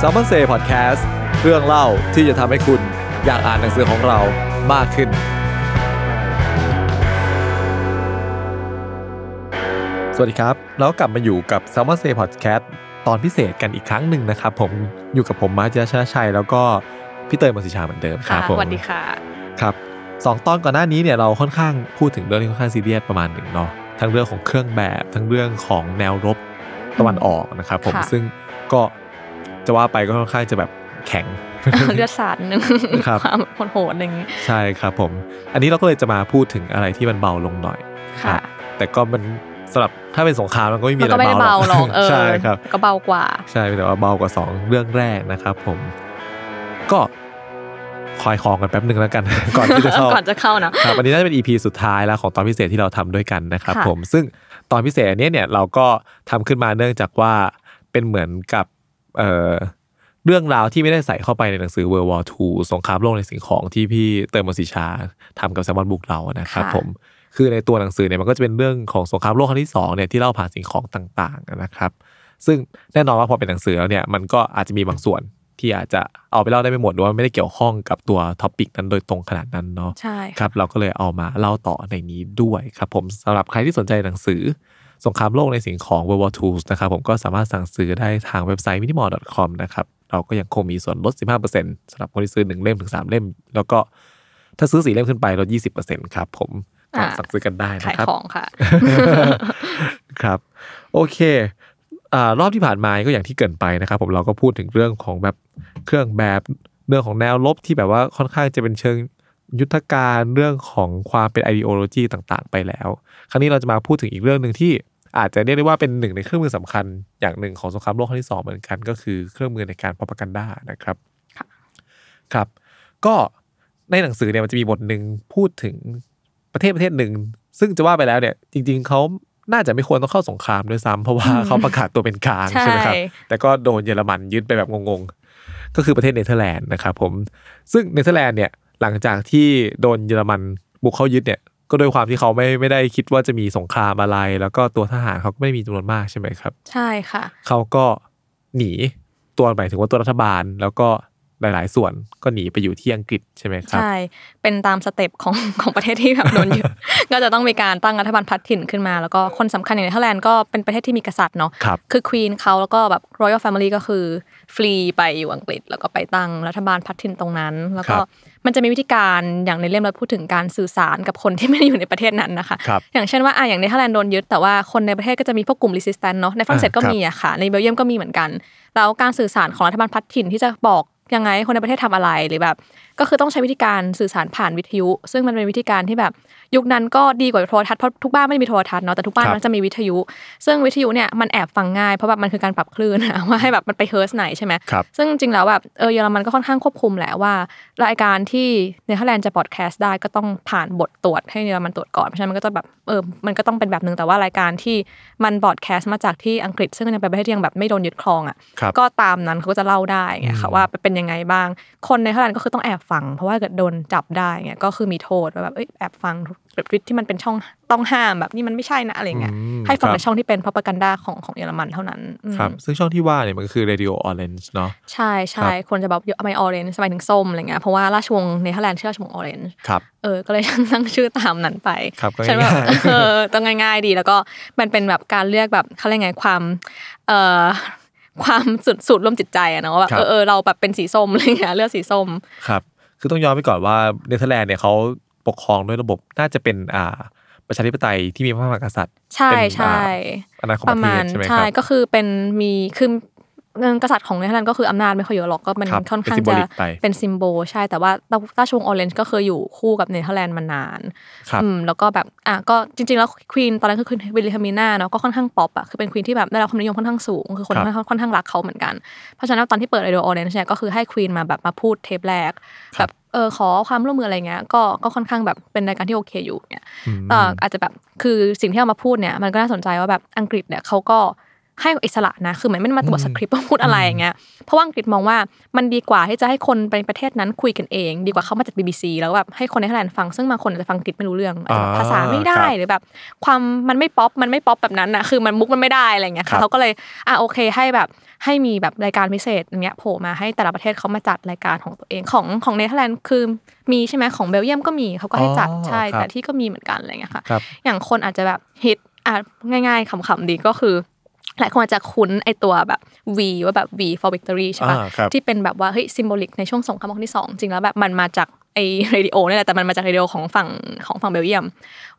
s ซ l m o n Say Podcast เรื่องเล่าที่จะทำให้คุณอยากอ่านหนังสือของเรามากขึ้น สวัสดีครับ แล้วกลับมาอยู่กับ s ซ l m o n Say Podcast ตอนพิเศษกันอีกครั้งหนึ่งนะครับ ผมอยู่กับผมมาร์จชนะชัย แล้วก็พี่เตยมศิชาเหมือนเดิมครับผมสวัสดีค่ะครับสองตอนก่อนหน้านี้เนี่ยเราค่อนข้างพูดถึงเรื่องที่ค่อนข้างซีเรียสประมาณหนึ่งเนาะทั้งเรื่องของเครื่องแบบ ทั้งเรื่องของแนวรบตะวันออกนะครับผมค่ะซึ่งก็ จะว่าไปก็ค่อนข้างจะแบบแข็งเลือดสาดหนึ่งครับความโหดๆหนึ่งใช่ครับผม อันนี้เราก็เลยจะมาพูดถึงอะไรที่มันเบาลงหน่อยคค่ะรับแต่ก็มันสำหรับถ้าเป็นสงครามมันก็ไม่มีมันอะไรก็ไม่ได้เบาเบาหหรรออกกเออใช่ครับก็เบากว่า ใช่แต่ว่าเบากว่าสองเรื่องแรกนะครับ ผม ก็คอยคองกันแป๊บหนึ่งแล้วกัน ก่อนที่จะเข้าก่อนจะเข้านะครับอันนี้น่าจะเป็น EP สุดท้ายแล้วของตอนพิเศษที่เราทำด้วยกันนะครับค่ะผมซึ่งตอนพิเศษอันเนี้ยเนี่ยเราก็ทำขึ้นมาเนื่องจากว่าเป็นเหมือนกับ เอ่อเรื่องราวที่ไม่ได้ใส่เข้าไปในหนังสือ World War II สงครามโลกในสิ่งของที่พี่เติมมศิชาทำกับแซมมอนบุกเรานะครับผมคือในตัวหนังสือเนี่ยมันก็จะเป็นเรื่องของสงครามโลกครั้งที่สองเนี่ยที่เล่าผ่านสิ่งของต่างๆนะครับ ซึ่งแน่นอนว่าพอเป็นหนังสือแล้วเนี่ยมันก็อาจจะมีบางส่วนที่อาจจะเอาไปเล่าได้ไม่หมดหรือว่าไม่ได้เกี่ยวข้องกับตัวท็อปิกนั้นโดยตรงขนาดนั้นเนาะใช่ครับเราก็เลยเอามาเล่าต่อในนี้ด้วยครับผมสำหรับใครที่สนใจหนังสือ สงครามโลกในสิ่งของ World War II นะครับผมก็สามารถสั่งซื้อได้ทางเว็บไซต์ minimal.com นะครับเราก็ยังคงมีส่วนลด 15%สำหรับคนที่ซื้อ 1 เล่มถึง 3 เล่ม แล้วก็ถ้าซื้อ 4 เล่มขึ้นไปลด 20%ครับผมก็สั่งซื้อกันได้ขายนะครับของค่ะ ครับ โอเคอ่ารอบที่ผ่านมาก็อย่างที่เกรินไปนะครับผมเราก็พูดถึงเรื่องของแบบเครื่องแบบเรื่องของแนวลบที่แบบว่าค่อนข้างจะเป็นเชิงยุทธการเรื่องของความเป็น ideology ต่างๆ ไปแล้ว ครั้งนี้เราจะมาพูดถึงอีกเรื่องหนึ่งที่ อาจจะเรียกได้ว่าเป็นหนึ่งในเครื่องมือสำคัญ อย่างหนึ่งของสงครามโลกครั้งที่สองเหมือนกัน ก็คือเครื่องมือในการ propaganda นะครับค่ะครับ ก็ในหนังสือเนี่ยมันจะมีบทหนึ่งพูดถึงประเทศประเทศหนึ่ง ซึ่งจะว่าไปแล้วเนี่ย จริง ๆเขาน่าจะไม่ควรต้องเข้าสงครามด้วยซ้ำเพราะว่าเขาประกาศตัวเป็นกลางใช่ใช่ไหมครับ แต่ก็โดนเยอรมันยึดไปแบบงงๆ ก็คือประเทศเนเธอร์แลนด์นะครับผม ซึ่งเนเธอร์แลนด์เนี่ยหลังจากที่โดนเยอรมันบุกเข้ายึดเนี่ย ก็ด้วยความที่เขาไม่ไม่ได้คิดว่าจะมีสงครามอะไร แล้วก็ตัวทหารเขาก็ไม่ได้มีจำนวนมากใช่ไหมครับ ใช่ค่ะ เขาก็หนีตัวหมายถึงว่าตัวรัฐบาล แล้วก็ หลาย ๆ ส่วนก็หนีไปอยู่ที่อังกฤษใช่ไหมครับ ใช่ เป็นตาม step ของของประเทศที่แบบโดนยึดก็จะต้องมีการตั้งรัฐบาลพลัดถิ่นขึ้นมา แล้วก็คนสำคัญอย่างเนเธอร์แลนด์ก็เป็นประเทศที่มีกษัตริย์เนาะครับคือควีนเขาแล้วก็แบบ royal family ก็คือ flee ไปอยู่อังกฤษ แล้วก็ไปตั้งรัฐบาลพลัดถิ่นตรงนั้น แล้วก็ครับมันจะมีวิธีการอย่างในเล่มเราพูดถึงการสื่อสารกับคนที่ไม่ได้อยู่ในประเทศนั้นนะคะครับอย่างเช่นว่าอะอย่างเนเธอร์แลนด์โดนยึดแต่ว่าคนในประเทศก็จะมีพวกกลุ่ม resistance เนาะในฝรั่งเศสก็อ่าครับมีอะค่ะในเบลเยียมก็มีเหมือนกันแล้วการสื่อสารของรัฐบาลพลัดถิ่นที่จะบอก ยังไงคนในประเทศทำอะไรหรือแบบ ก็คือต้องใช้วิธีการสื่อสารผ่านวิทยุ ซึ่งมันเป็นวิธีการที่แบบ ยุคนั้นก็ดีกว่าโทรทัศน์เพราะทุกบ้านไม่ได้มีโทรทัศน์เนาะแต่ทุกบ้านครับมันจะมีวิทยุ ซึ่งวิทยุเนี่ยมันแอบฟังง่ายเพราะแบบมันคือการปรับคลื่นอะว่าให้แบบมันไปเฮิรตซ์ไหนใช่ไหมครับซึ่งจริงๆแล้วแบบเออเยอรมันก็ค่อนข้างควบคุมแหละว่า รายการที่เนเธอร์แลนด์จะ broadcast ได้ก็ต้องผ่านบทตรวจให้เยอรมันตรวจก่อนเพราะฉะนั้นมันก็จะแบบเออมันก็ต้องเป็นแบบนึงแต่ว่ารายการที่มัน broadcast มาจากที่อังกฤษ ซึ่งยังเป็นประเทศที่ยังแบบไม่โดนยึดครองอะครับก็ตามนั้นเขาก็จะเล่าได้ไงค่ะว่าเป็นยังไงบ้าง คนในเนเธอร์แลนด์ก็คือต้องแอบฟัง เพราะว่าเกิดโดนจับได้เงี้ยก็คือมีโทษว่าแบบเอ้ยแอบฟัง แบบที่มันเป็นช่องต้องห้ามแบบนี่มันไม่ใช่นะอะไรเงี้ยอืมให้ฟังครับแต่ช่องที่เป็น propaganda ของของเยอรมันเท่านั้นอืมครับซึ่งช่องที่ว่าเนี่ยมันก็คือ Radio Orange เนาะใช่ใช่คนจะแบบเอ๊ะทำไม Orange หมายถึงส้มอะไรเงี้ยเพราะว่าราชวงศ์เนเธอร์แลนด์ชื่อราชวงศ์ Orange ครับเออก็เลยตั้งชื่อตามนั้นไปครับก็ฉันแบบง่ายๆเออต้องง่ายๆดีแล้วก็มันเป็นแบบการเลือกแบบเขาเรียกไงความเออความสุดศูนย์รวมจิตใจอะเนาะว่าแบบครับเออเออเราแบบเป็นสีส้มอะไรเงี้ยเลือดสีส้มครับคือต้องย้อนไปก่อนว่าเนเธอร์แลนด์เนี่ยเขา ปกครองด้วยระบบน่าจะเป็นอ่าประชาธิปไตยที่มีพระมหากษัตริย์ใช่เป็นใช่อ่าอาณาคมปประระเทมาณศใช่ไหมคใช่รับก็คือเป็นมีคือเงิน กษัตริย์ของเนเธอร์แลนด์ก็คืออำนาจไม่ค่อยเยอะหรอกก็มันครับค่อนข้างเป็นจะ symbolic ไปเป็น symbol ใช่แต่ว่าราชวงศ์ออเรนจ์ก็เคยอยู่คู่กับเนเธอร์แลนด์มานานครับอืมแล้วก็แบบอะก็จริงๆแล้ว Queen ตอนนั้นคือ Queen วิลเลมมิน่าเนาะก็ค่อนข้างป๊อปอะคือเป็น Queen ที่แบบได้รับความนิยมค่อนข้างสูงคือคนครับค่อนข้างค่อนข้างรักเขาเหมือนกันเพราะฉะนั้นตอนที่เปิด Radio Orange เนี่ยก็คือให้ Queen มาแบบมาพูดเทปแรกครัแบบบเออขอความร่วมมืออะไรเงี้ยก็ก็ค่อนข้างแบบเป็นรายการที่โอเคอยู่เนี่ยอืมเอ่ออาจจะแบบคือสิ่งที่เอามาพูดเนี่ยมันก็น่าสนใจว่าแบบอังกฤษเนี่ยเขาก็ ให้อิสระนะ คือเหมือนไม่ได้มาตรวจสคริปต์ว่าพูดอะไรอย่างเงี้ย เพราะว่าอังกฤษมองว่ามันดีกว่าที่จะให้คนในประเทศนั้นคุยกันเอง ดีกว่าเขามาจาก BBC แล้วแบบให้คนในเนเธอร์แลนด์ฟัง ซึ่งบางคนอาจจะฟังอังกฤษไม่รู้เรื่องอาจจะแบบอ่าภาษาไม่ได้ครับหรือแบบ ความมันไม่ป๊อปมันไม่ป๊อปแบบนั้นนะคือมันมุกมันไม่ได้อะไรเงี้ยครัค่ะบเขาก็เลยอะโอเคให้แบบให้มีแบบรายการพิเศษอย่างเงี้ยโผล่มาให้แต่ละประเทศเขามาจัดรายการของตัวเองของของเนเธอร์แลนด์คือมีใช่ไหมของเบลเยียมก็มีเขาก็ให้จัดอ๋อใช่ครับแต่ที่ก็มีเหมือนกันอะไรเงี้ยค่ะครับอย่างคนอาจจะแบบฮิตอะง่ายๆขำๆดีก็คือ หลายคนอาจจะคุ้นไอตัวแบบ V ว่าแบบ V for victory ใช่ปะอ่าครับที่เป็นแบบว่าเฮ้ย symbolic ในช่วงสงครามโลกที่สองจริงแล้วแบบมันมาจาก ไอเรดิโอนี่แหละแต่มันมาจากเรดิโอของฝั่งของฝั่งเบลเยียม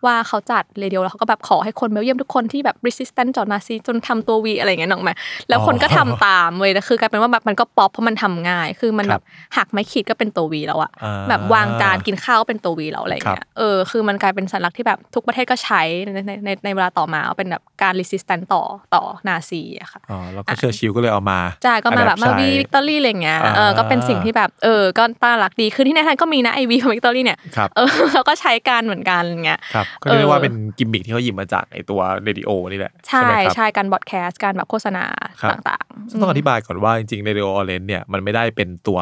ว่าเขาจัดเรดิโอแล้วเขาก็แบบขอให้คนเบลเยียมทุกคนที่แบบ resistant ต่อนาซีจนทำตัว V อะไรอย่างเงี้ยนึกออกไหมแล้วคนก็ทำตามเว้ยแล้วคือกลายเป็นว่าแบบมันก็ป๊อปเพราะมันทำง่าย คือมันคแบรับบหักไม้ขีดก็เป็นตัว V แล้วอะอ่าแบบวางจานกินข้าวก็เป็นตัว V แล้วอะไรอย่างเงี้ยเออคือมันกลายเป็นสัญลักษณ์ที่แบบทุกประเทศก็ใช้ในในในในเวลาต่อมาเป็นแบบการ resistance ต่อต่อนาซีอะค่ะอ๋อแล้วก็เชอร์ชิลก็เลยเอามาใช่ก็มาแบบมา adapt V ใช้ victoryอรี่อะไรอย่างเงี้ยอ่าเออก็เป็นสิ่งที่แบบเออก็น่ารักดีคือที่ในไทยก็มีนะไอ V ของ victory เนี่ยครับเออเขาก็ใช้กันเหมือนกันอย่างเงี้ยครับก็เรียกได้ว่าเออเป็นกิมมิคที่เขาหยิบมาจากไอตัวเรดิโอนี่แหละใช่ไหมครับใช่การ broadcast การแบบโฆษณาครับต่างๆซึ่งต้องอธิบายก่อนว่าจริงๆ Radio Orange เนี่ยมันไม่ได้เป็นตัว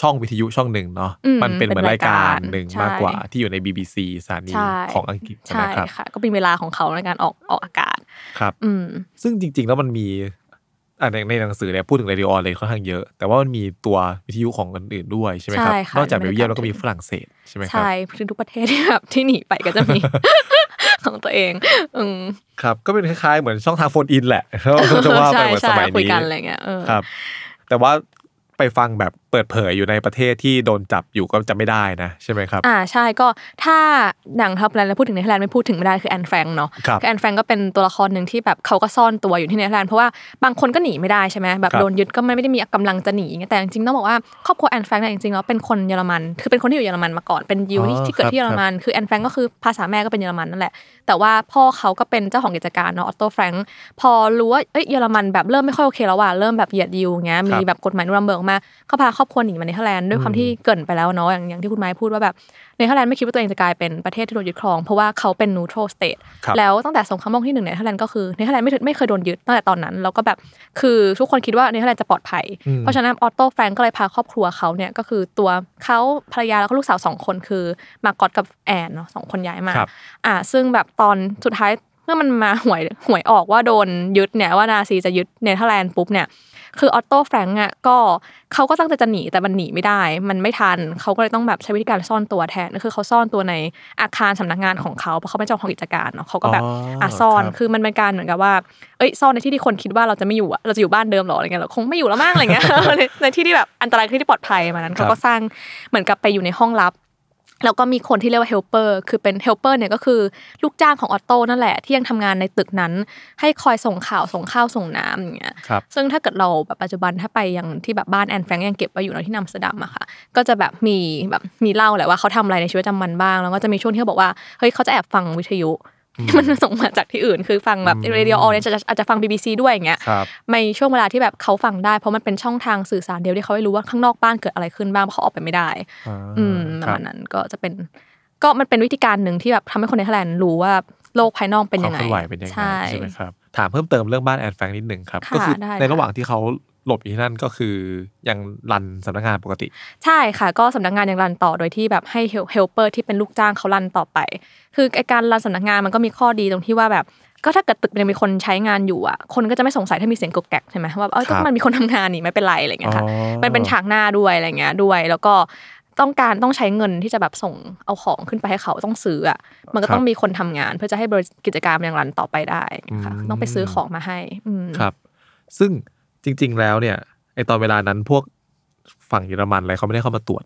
ช่องวิทยุช่องหนึ่งเนาะอืมมันเป็นเหมือนเป็นรายการรายการหนึ่งใช่มากกว่าที่อยู่ใน BBC สถานีใช่ของอังกฤษใช่นะครับค่ะก็เป็นเวลาของเขาในการออกออกอากาศครับ อืมซึ่งจริง ๆ แล้วมันมี อะในในหนังสือเนี่ยพูดถึง Radio Orange ค่อนข้างเยอะ แต่ว่ามันมีตัววิทยุของอื่นๆด้วยใช่ไหมครับ ใช่ค่ะ นอกจากเบลเยียมไม่ได้แล้วก็มีฝรั่งเศสใช่ไหมครับ ใช่คือทุกประเทศที่แบบที่หนีไปก็จะมี ของตัวเองอืมครับ ก็เป็นคล้ายๆ เหมือนช่องทางโฟนอินแหละถ้าจะว่าไปใช่เหมือนสใช่มัยคุยนี้กันอะไรเงี้ยเออ ครับ แต่ว่า ไปฟังแบบเปิดเผยอยู่ในประเทศที่โดนจับอยู่ก็จะไม่ได้นะใช่ไหมครับอ่าใช่ก็ถ้าหนังทับแลนด์แล้วพูดถึงเนเธอร์แลนด์ไม่พูดถึงไม่ได้คือแอนแฟรงค์เนาะครับคือแอนแฟรงค์ก็เป็นตัวละครหนึ่งที่แบบเขาก็ซ่อนตัวอยู่ที่เนเธอร์แลนด์เพราะว่าบางคนก็หนีไม่ได้ใช่ไหมแบบครับโดนยึดก็ไม่ได้มีกำลังจะหนีไงแต่จริงๆต้องบอกว่าครอบครัวแอนแฟรงค์เนี่ยจริงๆแล้วเป็นคนเยอรมัน คือเป็นคนที่อยู่เยอรมันมาก่อนเป็นยิวที่อ๋อที่เกิดที่คเยรับอรมันคือแอนแฟรงค์ก็คือภาษาแม่ก็เป็นเยอรมันนั่นแหละแต่ว่าพ่อเขาก็เป็นเจ้าของกิจการเนาะออตโตแฟรงค์พอรู้ว่าเอ้ยเยอรมันแบบเริ่มไม่ค่อยโอเคแล้วว่ะเริ่มแบบเหยียดยิวเงี้ยมีแบบกฎหมายนูรัมเบิร์กมาก็พาครอบครัวหนีมาเนเธอร์แลนด์ด้วยความที่เกริ่นไปแล้วเนาะอย่างอย่างที่คุณไม้พูดว่าแบบเนเธอร์แลนด์ไม่คิดว่าตัวเองจะกลายเป็นประเทศที่โดนยึดครอง เพราะว่าเขาเป็น neutral state ครับแล้วตั้งแต่สงครามโลกที่หนึ่งเนเธอร์แลนด์ก็คือเนเธอร์แลนด์ไม่ถึงไม่เคยโดนยึดตั้งแต่ตอนนั้นแล้วก็แบบคือทุกคนคิดว่าเนเธอร์แลนด์จะปลอดภัยอืมเพราะฉะนั้นออโต้แฟรงก์ก็เลยพาครอบครัวเขาเนี่ยก็คือตัวเขาภรรยาแล้วก็ลูกสาวสองคนคือมากอตกับแอนเนาะสองคนย้ายมาครับอ่า ซึ่งแบบตอนสุดท้ายเมื่อมันมาหวยหวยออกว่าโดนยึดเนี่ยว่านาซีจะยึดเนเธอร์แลนด์ปุ๊บเนี่ย คือออตโต้แฟรงก์อะก็เขาก็ตั้งใจจะหนีแต่มันหนีไม่ได้ มันไม่ทันเขาก็เลยต้องแบบใช้วิธีการซ่อนตัวแทนก็คือเขาซ่อนตัวในอาคารสำนักงานของเขาเพราะเขาเป็นเจ้าของกิจการเนาะเขาก็แบบอ๋ออ่อะซ่อนครับคือมันเป็นการเหมือนกับว่าเอ้ยซ่อนในที่ที่คนคิดว่าเราจะไม่อยู่อะเราจะอยู่บ้านเดิมหรออะไรเงี้ยเราคงไม่อยู่แล้วมั้งอะไรเงี้ยในในที่ที่แบบอันตรายที่ที่ปลอดภัยมานั้นเขาก็สร้างเหมือนกับไปอยู่ในห้องลับ แล้วก็มีคนที่เรียกว่า helper คือเป็น helper เนี่ยก็คือลูกจ้างของออตโต้นั่นแหละที่ยังทำงานในตึกนั้น ให้คอยส่งข่าวส่งข้าวส่งน้ำอย่างเงี้ยครับซึ่งถ้าเกิดเราแบบปัจจุบันถ้าไปยังที่แบบบ้านแอนแฟรงก์ยังเก็บไว้อยู่เนอะที่อัมสเตอร์ดัมอะค่ะก็จะแบบมีแบบมีเล่าแหละว่าเขาทำอะไรในชีวิตประจำวันบ้าง แล้วก็จะมีช่วงที่เขาบอกว่าเฮ้ยเขาจะแอบฟังวิทยุที่ มันส่งมาจากที่อื่นคือฟังแบบ Radio Orange อาจจะฟัง BBC ด้วยอย่างเงี้ยครับในช่วงเวลาที่แบบเขาฟังได้เพราะมันเป็นช่องทางสื่อสารเดียวที่เขาไม่รู้ว่าข้างนอกบ้านเกิดอะไรขึ้นบ้างเพราะเขาออกไปไม่ได้ อืมประครัมาบณนั้นก็จะเป็น ก็มันเป็นวิธีการหนึ่งที่แบบทำให้คนในเนเธอร์แลนด์รู้ว่าโลกภายนอกเป็นควายัมงไงเคลื่อนไหวเป็นยังไงใช่ใช่ไหมครับถามเพิ่มเติมเรื่องบ้านแอนแฟรงค์นิดหนึ่งครับค่ะก็คือได้ในค่ะระหว่างที่เขา หลบอยู่ที่นั่นก็คือยัง run สำนักงานปกติ ใช่ค่ะ ก็สำนักงานยัง run ต่อโดยที่แบบให้ helper ที่เป็นลูกจ้างเขา run ต่อไป คือไอการ run สำนักงานมันก็มีข้อดีตรงที่ว่าแบบก็ถ้าเกิดตึกยังมีคนใช้งานอยู่อะ คนก็จะไม่สงสัยถ้ามีเสียงกุกกักใช่ไหมว่าเออครัก็บมันมีคนทำงานนี่ไม่เป็นไรอะไรเงี้ยค่ะอ๋อมันเป็นฉากหน้าด้วยอะไรเงี้ยด้วย แล้วก็ต้องการต้องใช้เงินที่จะแบบส่งเอาของขึ้นไปให้เขาต้องซื้ออะ มันก็ต้องมีคนทำงาน เพื่อจะให้บริกิจการมันยังรันต่อไปได้ค่ะอืมต้องไปซื้อของมาให้อืมครับ ซึ่ง จริง ๆ แล้วเนี่ยไอตอนเวลานั้นพวกฝั่งเยอรมันอะไรเขาไม่ได้เข้ามาตรวจ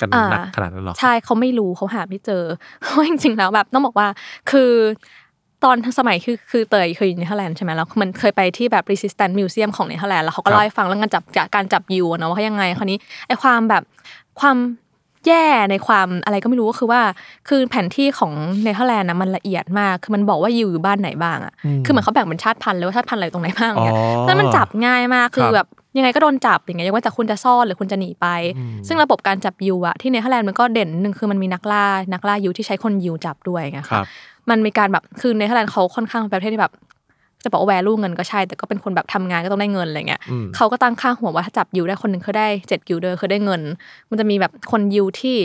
กันอ่าหนักขนาดนั้นหรอกใช่เขาไม่รู้เขาหาไม่เจอเพราะจริงๆแล้วแบบต้องบอกว่าคือตอนสมัยคือคือเตยเคยอยู่เนเธอร์แลนด์ใช่ไหมแล้วมันเคยไปที่แบบ resistance museum ของเนเธอร์แลนด์แล้วเขาก็เล่าให้ฟังเรื่องการจับการจับยิวอะเนาะว่ายังไงคราวนี้ไอความแบบความ แย่ในความอะไรก็ไม่รู้ก็คือว่า คือแผนที่ของเนเธอร์แลนด์นะมันละเอียดมาก คือมันบอกว่ายิวอยู่บ้านไหนบ้างอะคือเหมือนเขาแบ่งเป็นชาติพันธุ์เลยว่าชาติพันธุ์อะไรตรงไหนบ้างเนี่ยอ๋อแล้วมันจับง่ายมากคืคอรับแบบยังไงก็โดนจับอย่างเงี้ยยังว่าแต่คุณจะซ่อนหรือคุณจะหนีไป ซึ่งระบบการจับยิวอะที่เนเธอร์แลนด์มันก็เด่นหนึ่งคือมันมีนักล่านักล่ายิวที่ใช้คนยิวจับด้วยไงครัค่ะบมันมีการแบบคือเนเธอร์แลนด์เขาค่อนข้างเป็นประเทศที่แบบ จะบอกว่า value เงินก็ใช่ แต่ก็เป็นคนแบบทำงานก็ต้องได้เงินอะไรเงี้ยอืมเขาก็ตั้งค่าหัวว่าถ้าจับยิวได้คนหนึ่งคือได้เจ็ดกิลเดอร์คือได้เงิน มันจะมีแบบคนยิวที่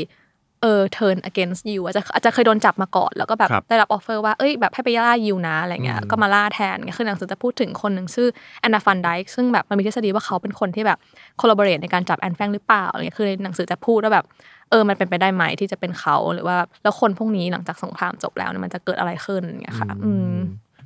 เออ turn against you อาจจะอาจจะเคยโดนจับมาก่อน แล้วก็แบบครับได้รับ offer ว่า เอ้ยแบบให้ไปล่ายิวนะอะไรเงี้ยอืมก็มาล่าแทนเงี้ยคือหนังสือจะพูดถึงคนหนึ่งชื่อแอนนาฟันไดค์ซึ่งแบบมันมีทฤษฎีว่าเขาเป็นคนที่แบบ collaborate ในการจับแอนแฟรงค์หรือเปล่าอะไรเงี้ย คือในหนังสือจะพูดว่าแบบเออ มันเป็นไปได้ไหมที่จะเป็นเขาหรือว่าแล้วคนพวกนี้หลังจากสงครามจบแล้วเนี่ยมันจะเกิดอะไรขึ้นเงี้ยค่ะ อืม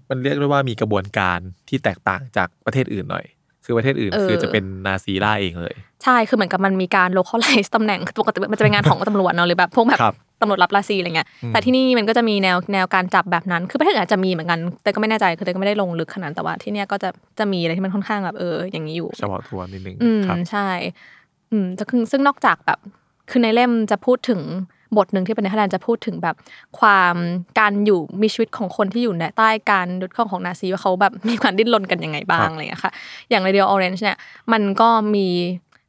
มันเรียกได้ว่ามีกระบวนการที่แตกต่างจากประเทศอื่นหน่อย คือประเทศอื่นเออคือจะเป็นนาซีล่าเองเลย ใช่คือเหมือนกับมันมีการ localize ตำแหน่งคือปกติมันจะเป็นงานของตำรวจเนาะหรือแบบพวกแบบครับตำรวจรับราซีอะไรเงี้ย แต่ที่นี่มันก็จะมีแนวแนวการจับแบบนั้น คือประเทศอื่นอาจจะมีเหมือนกัน แต่ก็ไม่แน่ใจ คือแต่ก็ไม่ได้ลงลึกขนาดนั้นแต่ว่าที่เนี่ยก็จะจะมีอะไรที่มันค่อนข้างแบบเอออย่างนี้อยู่ เฉพาะทัวร์นิดนึงอืมครับใช่ อืมแต่คือซึ่งนอกจากแบบ คือในเล่มจะพูดถึง บทหนึ่งที่เป็นในเธอร์แลนด์จะพูดถึงแบบความการอยู่มีชีวิตของคนที่อยู่ในใต้การยึดครองของนาซีว่าเขาแบบมีความดิ้นรนกันยังไงบ้างอะไรอย่างเงี้ยค่ะ อย่าง Radio Orange เนี่ยมันก็มี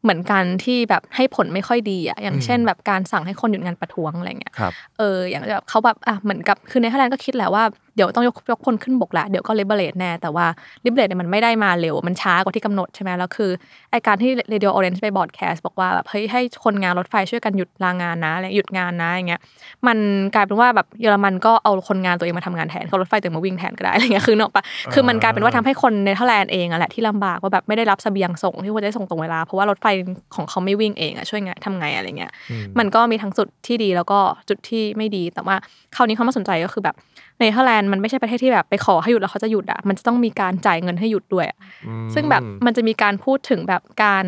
เหมือนกันที่แบบให้ผลไม่ค่อยดีอะอย่างเช่น แบบการสั่งให้คนหยุดงานประท้วงอะไรเงี้ยเอออย่างแบบเขาแบบอะเหมือนกับคือในเนเธอร์แลนด์ก็คิดแหละว่า เดี๋ยวต้องยกยกคนขึ้นบกแหละเดี๋ยวก็ liberate แน่แต่ว่า liberate เนี่ยมันไม่ได้มาเร็วมันช้ากว่าที่กำหนดใช่ไหมแล้วคือไอการที่ Radio Orange ไป broadcast บอกว่าแบบเฮ้ยให้คนงานรถไฟช่วยกันหยุดลางานนะอะไรหยุดงานนะอย่างเงี้ยมันกลายเป็นว่าแบบเยอรมันก็เอาคนงานตัวเองมาทำงานแทนเขารถไฟตัวเองมาวิ่งแทนก็ได้อะไรเงี้ยคือนึกออกปะคือมันกลายเป็นว่าทำให้คนในเนเธอร์แลนด์เองอะแหละที่ลำบากว่าแบบไม่ได้รับเสบียงส่งที่ควรจะได้ส่งตรงเวลาเพราะว่ารถไฟของเขาไม่วิ่งเองอะช่วยไงทำไงอะไรเงี้ยมันก็มีทั้งจุดที่ดีแล้วก็จุดที่ไม่ดีแต่ว่าคราวนี้ความน่าสนใจก็คือแบบในเนเธอร์แลนด์มันไม่ใช่ประเทศที่แบบไปขอให้หยุดแล้วเขาจะหยุดอะมันจะต้องมีการจ่ายเงินให้หยุดด้วยอะซึ่งแบบมันจะมีการพูดถึงแบบการ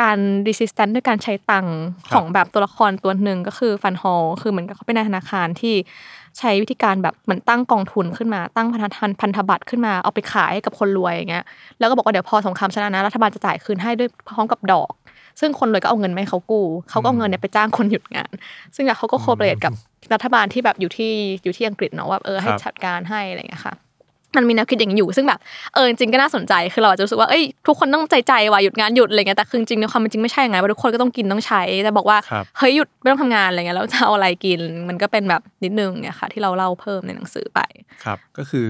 การ resistance ด้วยการใช้ตังค์ของแบบตัวละครตัวหนึ่งก็คือฟันฮอลคือเหมือนกับเขาเป็นนายธนาคารที่ใช้วิธีการแบบเหมือนตั้งกองทุนขึ้นมาตั้งพันธพันธบัตรขึ้นมาเอาไปขายให้กับคนรวยอย่างเงี้ยแล้วก็บอกว่าเดี๋ยวพอสงครามชนะนะรัฐบาลจะจ่ายคืนให้ด้วยพร้อมกับดอก ซึ่งคนรวยก็เอาเงินมาให้เขากู้เขาก็เอาเงินเนี่ยไปจ้างคนหยุดงาน ซึ่งแบบเขาก็โคเปเรทกับ รัฐบาลที่แบบอยู่ที่อยู่ที่อังกฤษเนาะว่าเออให้ครับจัดการให้อะไรอย่างเงี้ยค่ะมันมีแนวคิดอย่างนี้อยู่ซึ่งแบบเออจริงๆก็น่าสนใจคือเราอาจจะรู้สึกว่าเอ้ยทุกคนต้องใจใจว่าหยุดงานหยุดอะไรเงี้ยแต่คือจริงๆในความเป็นจริงไม่ใช่อย่างนั้นว่าทุกคนก็ต้องกินต้องใช้แต่บอกว่าครับเฮ้ยหยุดไม่ต้องทำงานอะไรเงี้ยแล้วจะเอาอะไรกินมันก็เป็นแบบนิดนึงเนี่ยค่ะ ที่เราเล่าเพิ่มในหนังสือไปครับ ก็คือ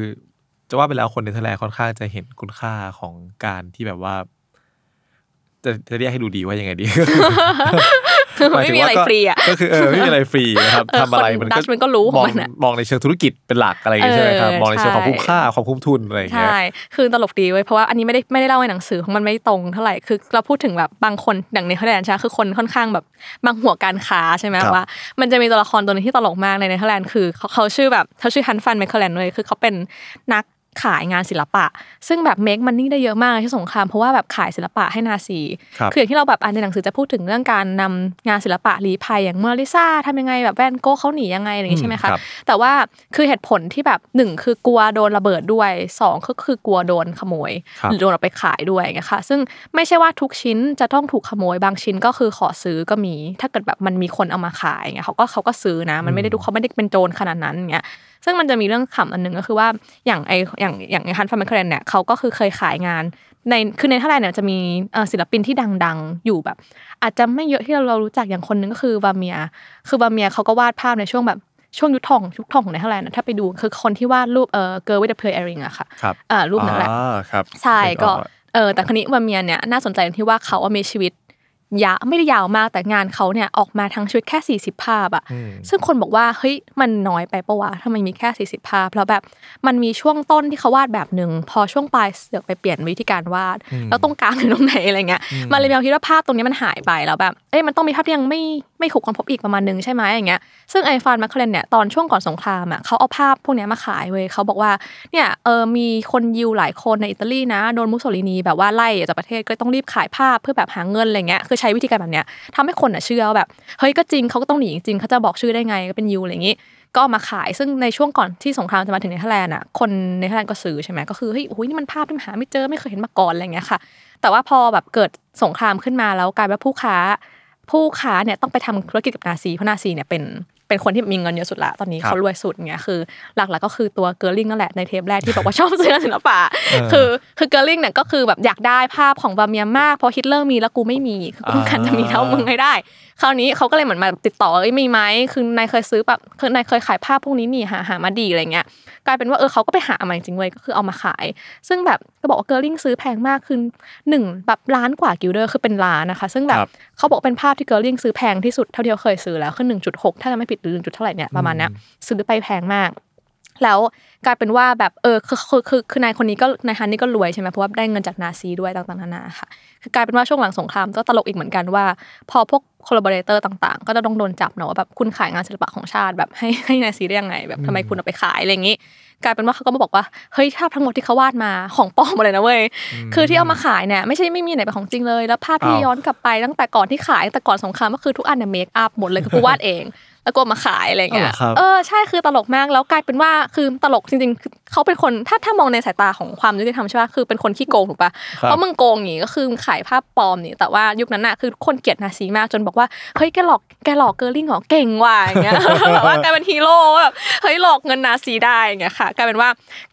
จะว่าไปแล้วคนเนเธอร์แลนด์ค่อนข้างจะเห็นคุณค่าของการที่แบบว่า จะจะเรียกให้ดูดีว่ายังไงดีหายไม่ถึงมีอะไรว่าก็ฟรีอะก็คือเออไม่มีอะไรฟรีนะครับเออทำอะไรคนมันดัก็ชมันก็รู้ของมองมันอะมองในเชิงธุรกิจเป็นหลักอะไรอย่างเงี้ยใช่ไหมครับเออมองในเชิงของใช่คุ้มค่าความคุ้มทุนอะไรอย่างเงี้ยใช่คือตลกดีเว้ยเพราะว่าอันนี้ไม่ได้ไม่ได้เล่าในหนังสือของมันไม่ตรงเท่าไหร่คือเราพูดถึงแบบบางคนอย่างในเนเธอร์แลนด์ใช่ไหมคือคนค่อนข้างแบบบางหัวการค้าใช่ไหมครับว่า มันจะมีตัวละครตัวหนึ่งที่ตลกมากในเนเธอร์แลนด์คือเขาเขาชื่อแบบเขาชื่อ Han van Meegeren เลยคือเขาเป็นนัก ขายงานศิลปะ ซึ่งแบบ make money ได้เยอะมากในที่สงครามเพราะว่าแบบขายศิลปะให้นาซีครับคืออย่างที่เราแบบอ่านในหนังสือจะพูดถึงเรื่องการนำงานศิลปะลี้ภัยอย่างโมนาลิซาทำยังไงแบบแวนโก้เขาหนียังไงอะไรอย่างงี้ใช่ไหมครับคะแต่ว่าคือเหตุผลที่แบบหนึ่งคือกลัวโดนระเบิดด้วยสองก็คือกลัวโดนขโมยครับหรือโดนเอาไปขายด้วยอย่างเงี้ยค่ะซึ่งไม่ใช่ว่าทุกชิ้นจะต้องถูกขโมยบางชิ้นก็คือขอซื้อก็มี ถ้าเกิดแบบมันมีคนเอามาขายอย่างเงี้ยเขาก็เขาก็ซื้อนะมันไม่ได้ดูเขาไม่ได้เป็นโจรขนาดนั้นอย่างเงี้ยซึ่งมันจะมีเรื่องขำอันหนึ่งก็คือว่าอย่างไออย่างอย่างฮันฟันแมคเคลนเนี่ยเขาก็คือเคยขายงานในคือในเท่าไหร่เนี่ยจะมีเอ่อศิลปินที่ดังๆ อยู่แบบ อาจจะไม่เยอะที่เราเรารู้จักอย่างคนนึงก็คือวาเมีย คือวาเมียเขาก็วาดภาพในช่วงแบบช่วงยุคทองยุคทองของในเท่าไหร่นะถ้าไปดูคือคนที่วาดรูปเอ่อ Girl with the Pearl Earring อะค่ะครับอ่ารูปนั่นแหละอ่าครับใช่นึอก็อเออแต่คราวนี้วาเมียเนี่ยน่าสนใจตรงที่ว่าเขาว่ามีชีวิต ยาวไม่ได้ยาวมากแต่งานเขาเนี่ยออกมาทั้งชุดแค่40ภาพอะอืมซึ่งคนบอกว่าเฮ้ยมันน้อยไปปะวะทำไมมีแค่40ภาพแล้วแบบมันมีช่วงต้นที่เขาวาดแบบหนึ่งพอช่วงปลายเสือกไปเปลี่ยนวิธีการวาด แล้วตรงกลางหรือตรงไหนอะไรเงี้ยมันเลยมีความคิดว่าภาพตรงนี้มันหายไปแล้วแบบเอ้ยมันต้องมีภาพที่ยังไม่ไม่ถูกค้นพบอีกประมาณนึงใช่ไหมอย่างเงี้ยซึ่งไอ van Meegeren เนี่ยตอนช่วงก่อนสงครามอะเขาเอาภาพพวกเนี้ยมาขายเว้ยเขาบอกว่าเนี่ยเออมีคนยิวหลายคนในอิตาลีนะโดนมุสโสลินีแบบว่าไล่ออกจากประเทศก็ต้องรีบขายภาพเพื่อแบบหาเงินอะไรเงี้ยคือใช้วิธีการแบบเนี้ยทำให้คนอะเชื่อแบบเฮ้ยก็จริงเขาก็ต้องหนีจริงเขาจะบอกชื่อได้ไงก็เป็นยิวอะไรอย่างงี้ ก็มาขายซึ่งในช่วงก่อนที่สงครามจะมาถึงเนเธอร์แลนด์อะคนเนเธอร์แลนด์ก็ซื้อใช่ไหมก็คือเฮ้ยโอ้ยนี่มันภาพที่หาไม่เจอไม่เคยเห็นมาก่อนอะไรเงี้ยค่ะ แต่ว่าพอแบบเกิดสงครามขึ้นมาแล้วกลายเป็นผู้ค้า ผู้ค้าเนี่ยต้องไปทำธุรกิจกับนาซีเพราะนาซีเนี่ยเป็น เป็นคนที่มีเงินเยอะสุดละตอนนี้ครับเขารวยสุดเงี้ยคือ หลักๆก็คือตัวเกอร์ลิงนั่นแหละในเทปแรกที่บอกว่าชอบซื้อศิลปะเออคือคือเกอร์ลิงเนี่ยก็คือแบบอยากได้ภาพของเวอร์เมียร์มากเพราะฮิตเลอร์มีแล้วกูไม่มีคือกูต้องการจะมีเท่ามึงให้ได้ คราวนี้เขาก็เลยเหมือนมาติดต่อเอ้ยมีไหมคือนายเคยซื้อแบบคือนายเคยขายภาพพวกนี้นี่หาหามาดีอะไรเงี้ยกลายเป็นว่าเออเขาก็ไปหามาจริงๆเว้ยก็คือเอามาขาย ซึ่งแบบก็บอกว่าเกอร์ลิงซื้อแพงมากคือหนึ่งแบบล้านกว่ากิลเดอร์คือเป็นล้านนะคะ ซึ่งแบบครับเขาบอกเป็นภาพที่เกอร์ลิงซื้อแพงที่สุดเท่าที่เขาเคยซื้อแล้วคือหนึ่งจุดหกถ้าจำไม่ผิดหรือหนึ่งจุดเท่าไหร่เนี่ยประมาณเนี้ยซื้อไปแพงมาก แล้วกลายเป็นว่าแบบเออคือคือคือคือนายคนนี้ก็นายฮันนี่ก็รวยใช่ไหมเพราะว่าได้เงินจากนาซีด้วยต่างๆนานาค่ะคือกลายเป็นว่าช่วงหลังสงครามก็ตลกอีกเหมือนกันว่า พอพวก collaborator ต่างๆ ก็จะต้องโดนจับเนอะว่าแบบคุณขายงานศิลปะของชาติแบบให้ให้นาซีได้ยังไง แบบทำไมคุณเอาไปขายอะไรอย่างนี้ กลายเป็นว่าเขาก็มาบอกว่าเฮ้ยภาพทั้งหมดที่เขาวาดมาของปลอมหมดเลยนะเว้ยคือที่เอามาขายเนี่ยไม่ใช่ไม่มีไหนเป็นของจริงเลย แล้วภาพที่อ้าวย้อนกลับไปตั้งแต่ก่อนที่ขายตั้งแต่ก่อนสงครามก็คือทุกอันเนี่ย make up หมดเลยคือกูวาดเอง แล้วก็เอามาขายอะไรอย่างเงี้ย อ๋อเหรยอครับเออใช่คือตลกมากแล้วกลายเป็นว่าคือตลกจริงๆคือเขาเป็นคนถ้าถ้ามองในสายตาของความยุติธรรมใช่ปะคือเป็นคนขี้โกงถูกปะครับเพราะมึงโกงอย่างงี้ก็คือมึงขายภาพปลอมนี่แต่ว่ายุคนั้นน่ะคือคนเกลียดนาซีมากจนบอกว่าเฮ้ยแกหลอกแกหลอกเกอร์ลิงเหรอเก่งว่ะอย่างเงี้ยแบบว่ากลายเป็นฮีโร่แบบเฮ้ยหลอกเงินนาซีได้อย่างเงี้ยค่ะกลายเป็นว่า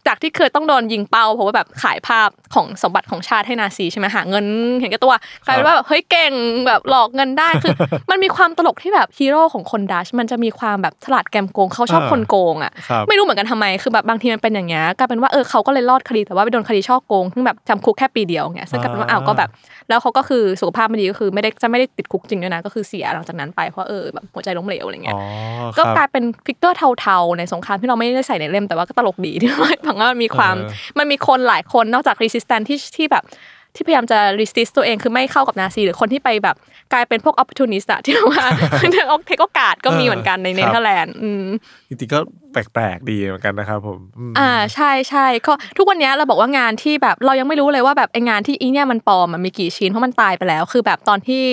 จากที่เคยต้องโดนยิงเป้าเพราะว่าแบบขายภาพของสมบัติของชาติให้นาซีใช่ไหมหาเงินเห็นแก่ตัวกลายเป็นว่าแบบเฮ้ยเก่งแบบหลอกเงินได้คือ มันมีความตลกที่แบบฮีโร่ของคนดัชมันจะมีความแบบฉลาดแกมโกงเขาชอบอ่าคนโกงอะครับไม่รู้เหมือนกันทำไมคือแบบบางทีมันเป็นอย่างเงี้ยกลายเป็นว่าเออเขาก็เลยรอดคดีแต่ว่าไปโดนคดีช่อโกงซึ่งแบบจำคุกแค่ปีเดียวเงี้ยซึ่งกลายเป็นว่าอ้าวก็แบบ แล้วเขาก็คือสุขภาพไม่ดีก็คือไม่ได้จะไม่ได้ติดคุกจริงด้วยนะก็คือเสียหลังจากนั้นไปเพราะเออแบบหัวใจล้มเหลวอะไรเงี้ยอ๋อก็ครับกลายเป็น figure เทาๆในสงครามที่เราไม่ได้ใส่ในเล่มแต่ว่าก็ตลกดีที่ว่าฟังว่ามันมีความเออมันมีคนหลายคนนอกจาก resistance ที่ที่แบบ ที่พยายามจะ resist ตัวเองคือไม่เข้ากับนาซี หรือคนที่ไปแบบกลายเป็นพวก opportunist อะที่ว่า take โอกาสก็มีเหมือนกันในเนเธอร์แลนด์อืมจริงๆก็แปลกๆดีเหมือนกันนะครับผมมอ่าใช่ใช่ก็ทุกวันเนี้ยเราบอกว่างานที่แบบเรายังไม่รู้เลยว่าแบบไองานที่อีเนี่ยมันปลอมมันมีกี่ชิ้นเพราะมันตายไปแล้ว คือแบบตอนที่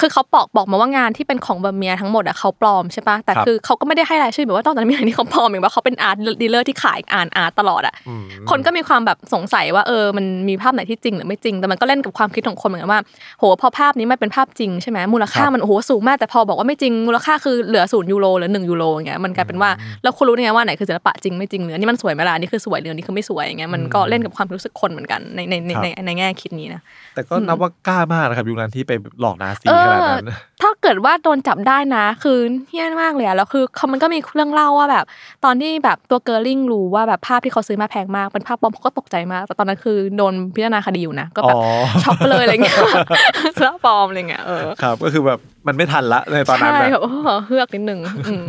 คือเขาบอกบอกมาว่างานที่เป็นของเวอร์เมียร์ทั้งหมดอะเขาปลอมใช่ปะแต่ครับคือเขาก็ไม่ได้ให้รายชื่อแบบว่าตอนนั้นมีอะไรที่เขาปลอมอย่างว่าเขาเป็น art dealer ที่ขายงาน art ตลอดอะอืมคนก็มีความแบบสงสัยว่าเออมันมีภาพไหนที่จริงหรือไม่จริง แต่มันก็เล่นกับความคิดของคนเหมือนกันว่าโหพอภาพนี้มันเป็นภาพจริงใช่ไหมมูลค่าครับมันโอ้โหสูงมากแต่พอบอกว่าไม่จริงมูลค่าคือเหลือศูนย์ยูโรหรือหนึ่งยูโรอย่างเงี้ยมันกลายเป็นว่าแล้วคุณรู้ได้ไงว่าไหนคือศิลปะจริงไม่จริงหรืออันนี้มันสวยไหมล่ะอันนี้คือสวยหรืออันนี้คือไม่สวยอย่างเงี้ยมันก็เล่นกับความรู้สึกคนเหมือนกันในในในในในแง่คิดนี้นะแต่ก็นับว่ากล้ามากนะครับยุคนั้นที่ไปหลอกนาซีเอขนาดนั้นเออถ้าเกิดว่าโดนจับได้นะ คือเฮี้ยนมากเลยอะแล้วคือเขามันก็มีเรื่องเล่าว่าแบบ ตอนที่แบบตัวเกอร์ลิงรู้ว่าแบบภาพที่เขาซื้อมาแพงมากเป็นภาพปลอมเขาก็ตกใจมากแต่ตอนนั้นคือโดนพิจารณาคดีอยู่นะก็แบบอ๋อช็อกไปเลยอะไรเงี้ยซื้อปลอมอะไรเงี้ยเออครับ ก็คือแบบมันไม่ทันละในตอนนั้นใช่นะแบบโอ้โหเฮือกนิดนึงอืม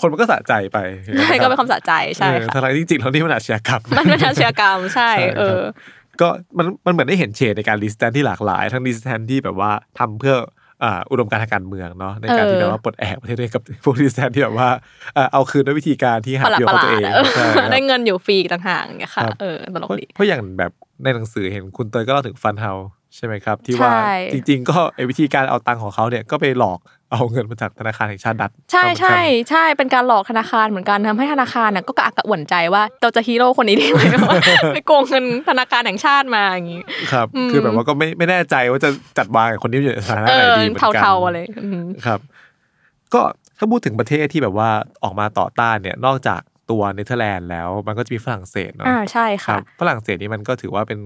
คนมันก็สะใจไปใช่ก็เป็นความสะใจใช่เออค่ะทั้งๆที่จริงๆแล้วนี่มันอาชญากรรมมันเป็นอาชญากรรมใช่ใช่เออครับ ก็มันมันเหมือนได้เห็นเฉดในการรีสแตนที่หลากหลาย ทั้งรีสแตนที่แบบว่าทำเพื่ออ่าอุดมการณ์ทางการเมืองเนาะในการที่เออแบบว่าปลดแอกประเทศด้วยกับพวกรีสแตนที่แบบว่าเอ่อเอาคืนด้วยวิธีการที่หาประหลาดประโยชน์ประหให้ลาตัวเองดอะเออใช่ครับได้เงินอยู่ฟรีต่างหากอย่างเงี้ยค่ะครับเออตลกเพราะดีเพราะอย่างแบบในหนังสือเห็นคุณเตยก็เล่าถึงฟันเฮา ใช่ไหมครับ ที่ว่าใช่จริง ๆ ก็ไอ้วิธีการเอาตังค์ของเขาเนี่ยก็ไปหลอกเอาเงินมาจากธนาคารแห่งชาติดัตช์ใช่เอาเหมือนกันใช่ใช่เป็นการหลอกธนาคารเหมือนกันทำให้ธนาคารน่ะก็กระอักกระอ่วนใจว่าเราจะฮีโร่คนนี้ได้ไหมไปโกงเงินธนาคารแห่งชาติมาอย่างนี้ครับอืมคือแบบว่าก็ไม่ไม่แน่ใจว่าจะจัดวางกับคนนี้อยู่ในสถานะเอไหนอดีเหมือนกันเทาๆอะไรอืมครับ ก็ถ้าพูดถึงประเทศที่แบบว่าออกมาต่อต้านเนี่ยนอกจากตัวเนเธอร์แลนด์แล้วมันก็จะมีฝรั่งเศสเนาะอ่าใช่คค่ะรับฝรั่งเศสนี่มันก็ถือว่าเป็น